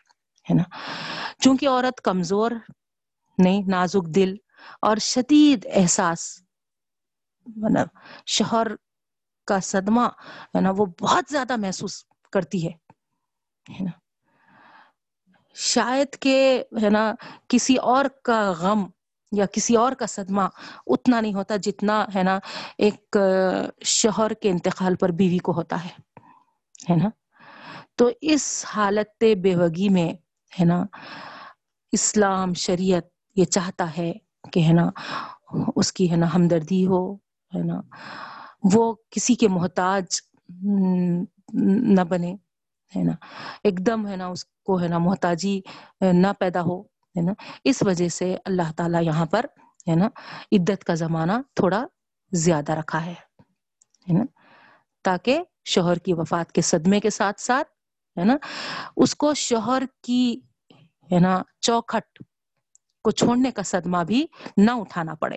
Speaker 1: ہے نا؟ چونکہ عورت کمزور نہیں نازک دل اور شدید احساس شوہر کا صدمہ ہے نا؟ وہ بہت زیادہ محسوس کرتی ہے نا؟ شاید کہ ہے نا کسی اور کا غم یا کسی اور کا صدمہ اتنا نہیں ہوتا جتنا ہے نا ایک شوہر کے انتقال پر بیوی کو ہوتا ہے ہے نا؟ تو اس حالت بیوگی میں، ہے نا، اسلام، شریعت یہ چاہتا ہے کہ، ہے نا، اس کی، ہے نا، ہمدردی ہو، ہے نا، وہ کسی کے محتاج نہ بنے، ہے نا، ایک دم، ہے نا، اس کو، ہے نا، محتاجی نہ پیدا ہو ہے نا؟ اس وجہ سے اللہ تعالیٰ یہاں پر ہے نا، عدت کا زمانہ تھوڑا زیادہ رکھا ہے نا؟ تاکہ شوہر کی وفات کے صدمے کے ساتھ ساتھ، ہے نا، اس کو شوہر کی، ہے نا، چوکھٹ کو چھوڑنے کا صدمہ بھی نہ اٹھانا پڑے۔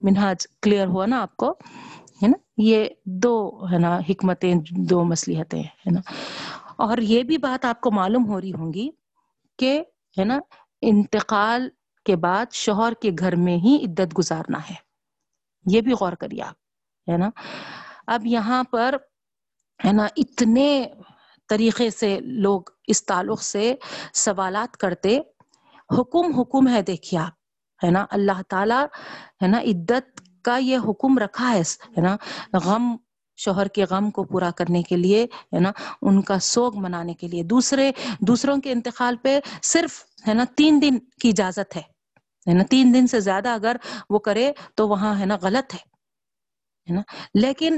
Speaker 1: منہاج کلیئر ہوا نا آپ کو؟ ہے نا؟ یہ دو، ہے نا، حکمتیں، دو مسلحتیں ہے نا؟ اور یہ بھی بات آپ کو معلوم ہو رہی ہوں گی کہ ہے نا، انتقال کے بعد شوہر کے گھر میں ہی عدت گزارنا ہے۔ یہ بھی غور کریے آپ، ہے نا۔ اب یہاں پر ہے نا، اتنے طریقے سے لوگ اس تعلق سے سوالات کرتے۔ حکم حکم ہے، دیکھیے آپ، ہے نا۔ اللہ تعالی، ہے نا، عدت کا یہ حکم رکھا ہے نا۔ غم شوہر کے غم کو پورا کرنے کے لیے، ہے نا، ان کا سوگ منانے کے لیے۔ دوسرے، دوسروں کے انتقال پہ صرف، ہے نا، تین دن کی اجازت ہے۔ نا، تین دن سے زیادہ اگر وہ کرے تو وہاں، ہے نا، غلط ہے نا، لیکن،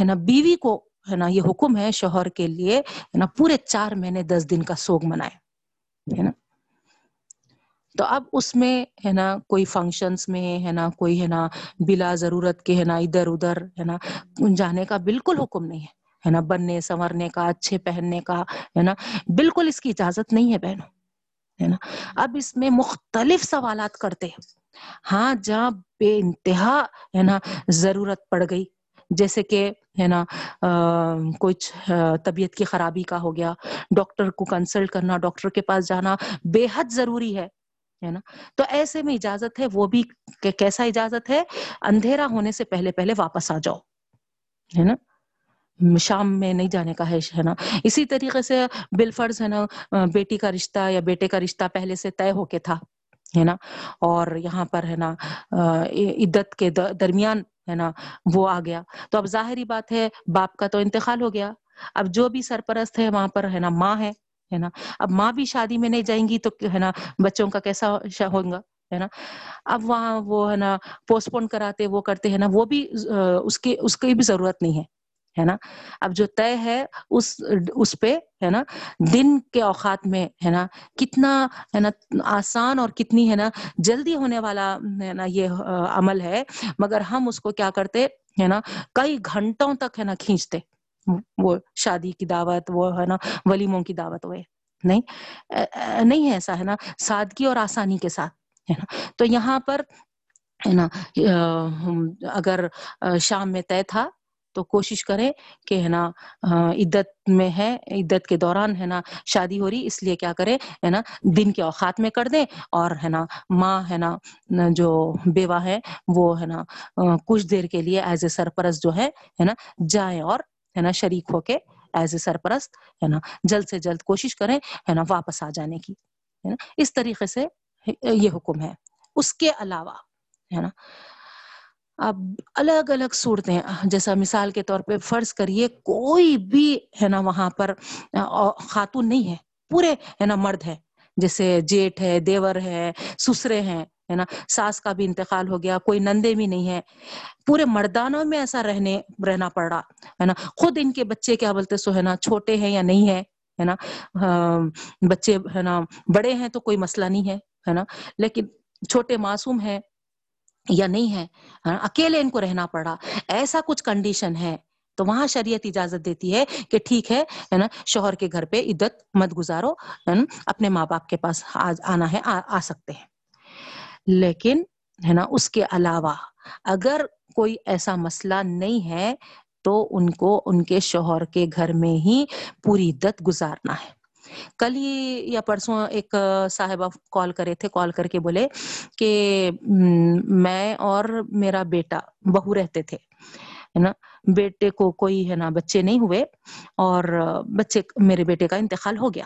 Speaker 1: ہے نا، بیوی کو، ہے نا، یہ حکم ہے شوہر کے لیے، ہے نا، پورے چار مہینے دس دن کا سوگ منائے۔ ہے نا تو اب اس میں ہے نا کوئی فنکشنز میں ہے نا کوئی ہے نا بلا ضرورت کے ہے نا ادھر ادھر ہے نا جانے کا بالکل حکم نہیں ہے ہے نا بننے، سنورنے کا، اچھے پہننے کا، ہے نا بالکل اس کی اجازت نہیں ہے بہنوں، ہے نا۔ اب اس میں مختلف سوالات کرتے ہیں۔ ہاں جہاں بے انتہا ہے نا ضرورت پڑ گئی، جیسے کہ ہے نا کچھ طبیعت کی خرابی کا ہو گیا، ڈاکٹر کو کنسلٹ کرنا، ڈاکٹر کے پاس جانا بے حد ضروری ہے۔ ہے نا؟ تو ایسے میں اجازت ہے، وہ بھی کیسا اجازت ہے؟ اندھیرا ہونے سے پہلے پہلے واپس آ جاؤ، ہے نا؟ شام میں نہیں جانے کا ہے ہے نا؟ اسی طریقے سے بالفرض ہے نا، بیٹی کا رشتہ یا بیٹے کا رشتہ پہلے سے طے ہو کے تھا، ہے نا؟ اور یہاں پر ہے نا عدت کے درمیان ہے نا، وہ آ گیا۔ تو اب ظاہری بات ہے، باپ کا تو انتقال ہو گیا۔ اب جو بھی سرپرست ہے، وہاں پر ہے نا ماں ہے۔ ہے نا؟ اب ماں بھی شادی میں نہیں جائیں گی تو ہے نا بچوں کا کیسا ہوگا؟ ہے نا؟ اب وہاں وہ ہے نا پوسٹ پون کراتے، وہ کرتے ہیں نا، وہ بھی اس کی اس کی بھی ضرورت نہیں ہے ہے نا؟ اب جو طے ہے اس اس پہ، ہے نا، دن کے اوقات میں، ہے نا، کتنا ہے نا آسان اور کتنی ہے نا جلدی ہونے والا، ہے نا، یہ عمل ہے، مگر ہم اس کو کیا کرتے، ہے نا، کئی گھنٹوں تک، ہے نا، کھینچتے۔ وہ شادی کی دعوت وہ ہے نا ولیموں کی دعوت وہ نہیں نہیں ہے ایسا ہے نا سادگی اور آسانی کے ساتھ ہے نا تو یہاں پر ہے نا اگر شام میں طے تھا تو کوشش کریں کہ ہے نا عدت میں ہے عدت کے دوران ہے نا شادی ہو رہی اس لیے کیا کرے ہے نا دن کے اوقات میں کر دیں اور ہے نا ماں ہے نا جو بیوہ ہے وہ ہے نا کچھ دیر کے لیے ایز اے سرپرست جو ہے ہے نا جائیں اور ہے نا، شریک ہو کے ایز اے سرپرست، ہے نا، جلد سے جلد کوشش کریں، ہے نا، واپس آ جانے کی، ہے نا، اس طریقے سے یہ حکم ہے۔ اس کے علاوہ، ہے نا، اب الگ الگ صورتیں، جیسا مثال کے طور پہ فرض کریے، کوئی بھی، ہے نا، وہاں پر خاتون نہیں ہے، پورے، ہے نا، مرد ہے جیسے جیٹ ہے، دیور ہے، سسرے ہیں ہے نا؟ ساس کا بھی انتقال ہو گیا، کوئی نندے بھی نہیں ہے پورے مردانوں میں ایسا رہنے، رہنا پڑ رہا، ہے نا؟ خود ان کے بچے کیا بولتے سو، ہے نا؟ چھوٹے ہیں یا نہیں ہے ہے نا؟ بچے، ہے نا؟ بڑے ہیں تو کوئی مسئلہ نہیں ہے ہے نا؟ لیکن چھوٹے معصوم ہیں یا نہیں ہے اکیلے ان کو رہنا پڑا ایسا کچھ کنڈیشن ہے۔ تو وہاں شریعت اجازت دیتی ہے کہ ٹھیک ہے نا؟ شوہر کے گھر پہ عدت مت گزارو اپنے ماں باپ کے پاس آنا ہے آ سکتے ہیں۔ لیکن ہے نا، اس کے علاوہ اگر کوئی ایسا مسئلہ نہیں ہے تو ان کو ان کے شوہر کے گھر میں ہی پوری عدت گزارنا ہے۔ کل ہی یا پرسوں ایک صاحبہ کال کرے تھے، کال کر کے بولے کہ میں اور میرا بیٹا، بہو رہتے تھے، ہے نا، بیٹے کو کوئی ہے نا، بچے نہیں ہوئے اور بچے، میرے بیٹے کا انتقال ہو گیا۔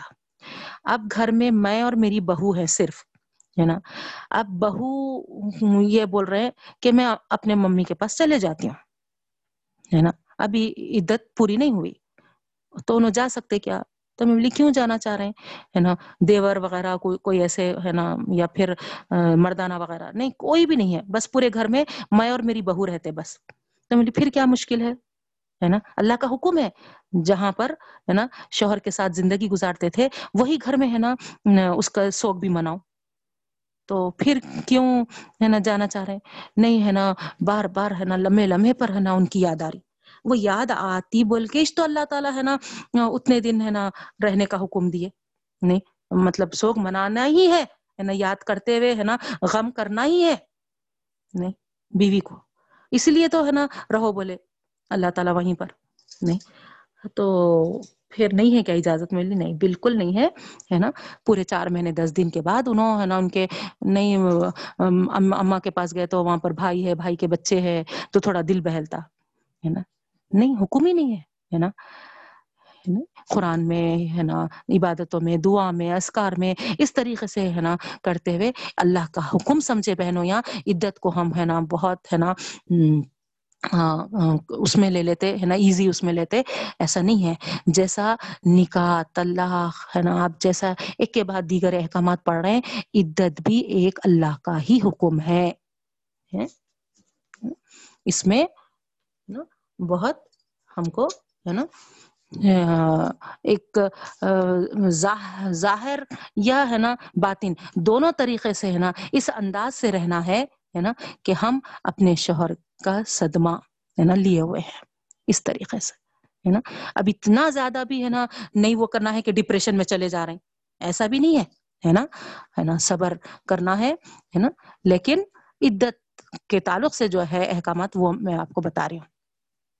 Speaker 1: اب گھر میں میں اور میری بہو ہے صرف۔ ہے نا؟ اب بہو یہ بول رہے ہیں کہ میں اپنے ممی کے پاس چلے جاتی ہوں، ہے نا؟ ابھی عدت پوری نہیں ہوئی، تو انہوں جا سکتے کیا؟ تو میں کیوں جانا چاہ رہے ہیں؟ ہے نا؟ دیور وغیرہ، کوئی کوئی ایسے، ہے نا؟ یا پھر مردانہ وغیرہ، نہیں، کوئی بھی نہیں ہے، بس پورے گھر میں میں اور میری بہو رہتے، بس۔ تو بولی، پھر کیا مشکل ہے؟ ہے نا؟ اللہ کا حکم ہے، جہاں پر، ہے نا، شوہر کے ساتھ زندگی گزارتے تھے، وہی گھر میں، ہے نا، اس کا سوگ بھی مناؤ تو پھر کیوں ہے نا جانا چاہ رہے ہیں؟ نہیں ہے نا، بار بار ہے نا، لمحے لمحے پر ہے نا ان کی یاد آ رہی۔ وہ یاد آتی بول کے تو اللہ تعالیٰ ہے نا، اتنے دن ہے نا رہنے کا حکم دیے۔ نہیں مطلب سوگ منانا ہی ہے نا، یاد کرتے ہوئے ہے نا، غم کرنا ہی ہے۔ نہیں، بیوی کو۔ اس لیے تو ہے نا، رہو بولے، اللہ تعالیٰ وہیں پر۔ نہیں، تو پھر نہیں ہے کیا اجازت ملی؟ نہیں، بالکل نہیں ہے ہے نا؟ پورے چار مہینے، دس دن کے بعد انہوں، ہے نا، ان کے نہیں اما کے پاس گئے تو وہاں پر بھائی ہے، بھائی کے بچے ہے تو تھوڑا دل بہلتا، ہے نا؟ نہیں، حکم ہی نہیں ہے نا؟ قرآن میں، ہے نا، عبادتوں میں، دعا میں اسکار میں، اس طریقے سے، ہے نا، کرتے ہوئے اللہ کا حکم سمجھے بہنوں، یا عدت کو ہم، ہے نا، بہت، ہے نا ہاں، ہاں، اس میں لے لیتے، ہے نا ایزی اس میں لیتے، ایسا نہیں ہے۔ جیسا نکاح، طلاق، ہے نا، آپ جیسا ایک کے بعد دیگر احکامات پڑھ رہے ہیں، عدت بھی ایک اللہ کا ہی حکم ہے۔ اس میں بہت ہم کو، ہے نا، ایک ظاہر یا، ہے نا، باطن، دونوں طریقے سے، ہے نا، اس انداز سے رہنا ہے۔ ہے نا، کہ ہم اپنے شوہر کا صدمہ ہے نا، لیے ہوئے ہیں اس طریقے سے، ہے نا۔ اب اتنا زیادہ بھی ہے نا، نہیں وہ کرنا ہے کہ ڈپریشن میں چلے جا رہے ہیں، ایسا بھی نہیں ہے ہے نا۔ ہے نا، صبر کرنا ہے ہے نا۔ لیکن عدت کے تعلق سے جو ہے احکامات وہ میں آپ کو بتا رہی ہوں۔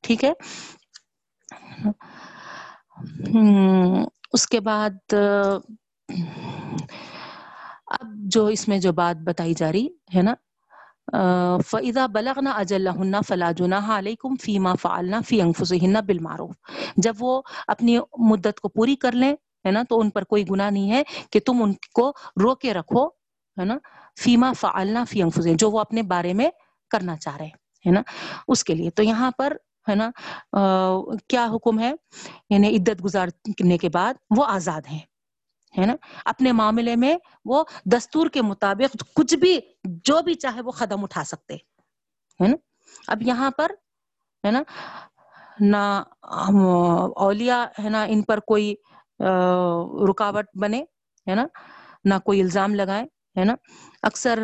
Speaker 1: ٹھیک ہے۔ اس کے بعد، اب جو اس میں جو بات بتائی جا رہی ہے نا فَإِذَا بَلَغْنَا أَجَلَّهُنَّ فَلَا جُنَاحَ عَلَيْكُمْ فِي مَا فَعَلْنَا فِي أَنفُسِهِنَّ جب وہ اپنی مدت کو پوری کر لیں، ہے نا، تو ان پر کوئی گناہ نہیں ہے کہ تم ان کو روکے رکھو، ہے نا فیما فعلنا فی انفسہن جو وہ اپنے بارے میں کرنا چاہ رہے ہیں، ہے نا۔ اس کے لیے تو یہاں پر، ہے نا کیا حکم ہے؟ یعنی عدت گزارنے کے بعد وہ آزاد ہیں۔ ہے نا؟ اپنے معاملے میں وہ دستور کے مطابق کچھ بھی، جو بھی چاہے وہ قدم اٹھا سکتے، ہے نا؟ اب یہاں پر، ہے نا؟ نہ اولیاء، ہے نا، ان پر کوئی رکاوٹ بنے، ہے نا؟ نہ کوئی الزام لگائے ہے نا؟ اکثر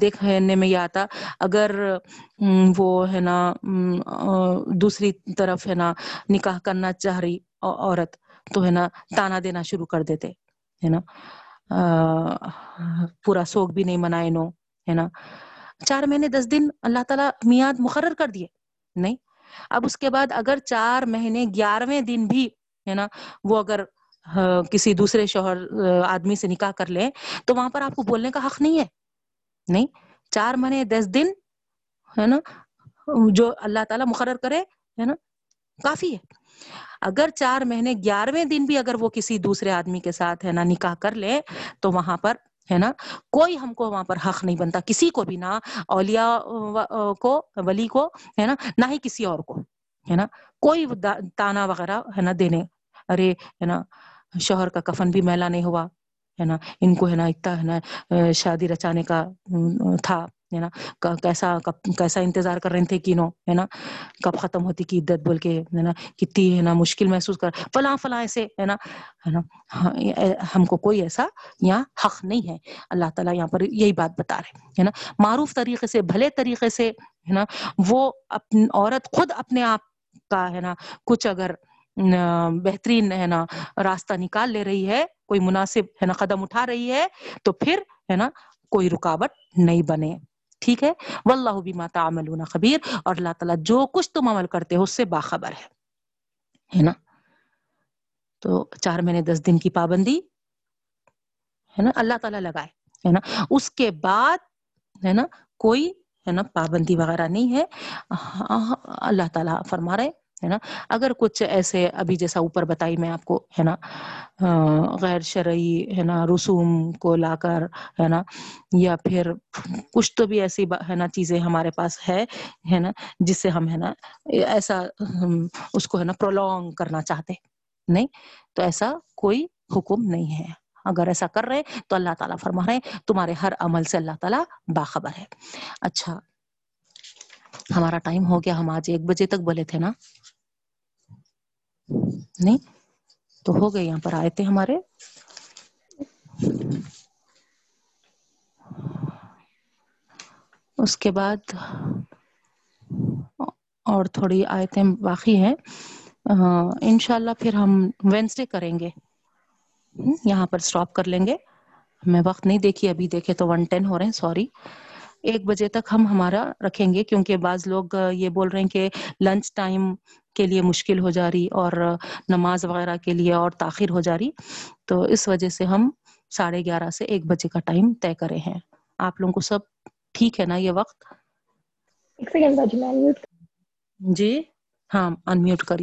Speaker 1: دیکھنے میں یہ آتا، اگر وہ، ہے نا دوسری طرف، ہے نا، نکاح کرنا چاہ رہی عورت، تو، ہے نا، تانا دینا شروع کر دیتے۔ ہے نا؟ پورا سوگ بھی نہیں منائے نو، ہے نا؟ چار مہینے دس دن اللہ تعالیٰ میاد مقرر کر دیے، نہیں؟ اب اس کے بعد اگر چار مہینے گیارہویں دن بھی، ہے نا؟ وہ اگر کسی دوسرے شوہر آدمی سے نکاح کر لیں، تو وہاں پر آپ کو بولنے کا حق نہیں ہے، نہیں؟ چار مہینے دس دن، ہے نا؟ جو اللہ تعالیٰ مقرر کرے، ہے نا؟ کافی ہے۔ اگر چار مہینے گیارہویں دن بھی اگر وہ کسی دوسرے آدمی کے ساتھ ہے نا نکاح کر لے، تو وہاں پر ہے نا کوئی ہم کو وہاں پر حق نہیں بنتا، کسی کو بھی نہ اولیاء کو، ولی کو ہے نا، نہ ہی کسی اور کو ہے نا، کوئی تانا وغیرہ ہے نا دینے۔ ارے ہے نا، شوہر کا کفن بھی میلا نہیں ہوا، ہے نا، ان کو ہے نا اتنا ہے نا شادی رچانے کا تھا۔ ہے نا؟ کیسا کیسا انتظار کر رہے تھے کینوں ہے نا؟ کب ختم ہوتی کی عدت بول کے، ہے نا؟ کتنی، ہے نا؟ مشکل محسوس کر، فلاں فلاں ایسے، ہے نا؟ ہے نا؟ ہاں، ہم کو کوئی ایسا یہاں حق نہیں ہے۔ اللہ تعالیٰ یہاں پر یہی بات بتا رہے ہے نا؟ معروف طریقے سے، بھلے طریقے سے، ہے نا؟ وہ عورت خود اپنے آپ کا، ہے نا؟ کچھ اگر بہترین، ہے نا، راستہ نکال لے رہی ہے، کوئی مناسب، ہے نا، قدم اٹھا رہی ہے، تو پھر، ہے نا، کوئی رکاوٹ نہیں بنے۔ ٹھیک ہے؟ واللہ بما تعملون خبیر۔ اور اللہ تعالیٰ جو کچھ تم عمل کرتے ہو اس سے باخبر ہے۔ ہے نا؟ تو چار مہینے دس دن کی پابندی۔ ہے نا؟ اللہ تعالیٰ لگائے۔ ہے نا؟ اس کے بعد ہے نا کوئی ہے نا پابندی وغیرہ نہیں ہے۔ اللہ تعالیٰ فرما رہے ہے نا؟ اگر کچھ ایسے ابھی جیسا اوپر بتائی میں آپ کو، ہے نا؟ غیر شرعی، ہے نا، رسوم کو لا کر، ہے نا؟ یا پھر کچھ تو بھی ایسی ہے نا، چیزیں ہمارے پاس ہے ہے نا؟ جس سے ہم، ہے نا، ایسا اس کو، ہے نا پرولونگ کرنا چاہتے، نہیں؟ تو ایسا کوئی حکم نہیں ہے۔ اگر ایسا کر رہے تو اللہ تعالیٰ فرما رہے ہیں، تمہارے ہر عمل سے اللہ تعالیٰ باخبر ہے۔ اچھا ہمارا ٹائم ہو گیا، ہم آج ایک بجے تک بولے تھے نا؟ نہیں؟ تو ہو گئے یہاں پر آئے تھے ہمارے۔ اس کے بعد اور تھوڑی آیتیں باقی ہیں۔ انشاءاللہ پھر ہم وینسڈے کریں گے۔ یہاں پر سٹاپ کر لیں گے۔ میں وقت نہیں دیکھی، ابھی دیکھے تو ون ٹین ہو رہے ہیں، سوری۔ ایک بجے تک ہم ہمارا رکھیں گے کیونکہ بعض لوگ یہ بول رہے ہیں کہ لنچ ٹائم کے لیے مشکل ہو جا رہی اور نماز وغیرہ کے لیے اور تاخیر ہو جا رہی۔ تو اس وجہ سے ہم ساڑھے گیارہ سے ایک بجے کا ٹائم طے کرے ہیں۔ آپ لوگوں کو سب ٹھیک ہے نا یہ وقت؟
Speaker 2: ایک سیکنڈ
Speaker 1: جی ہاں انمیوٹ کریے۔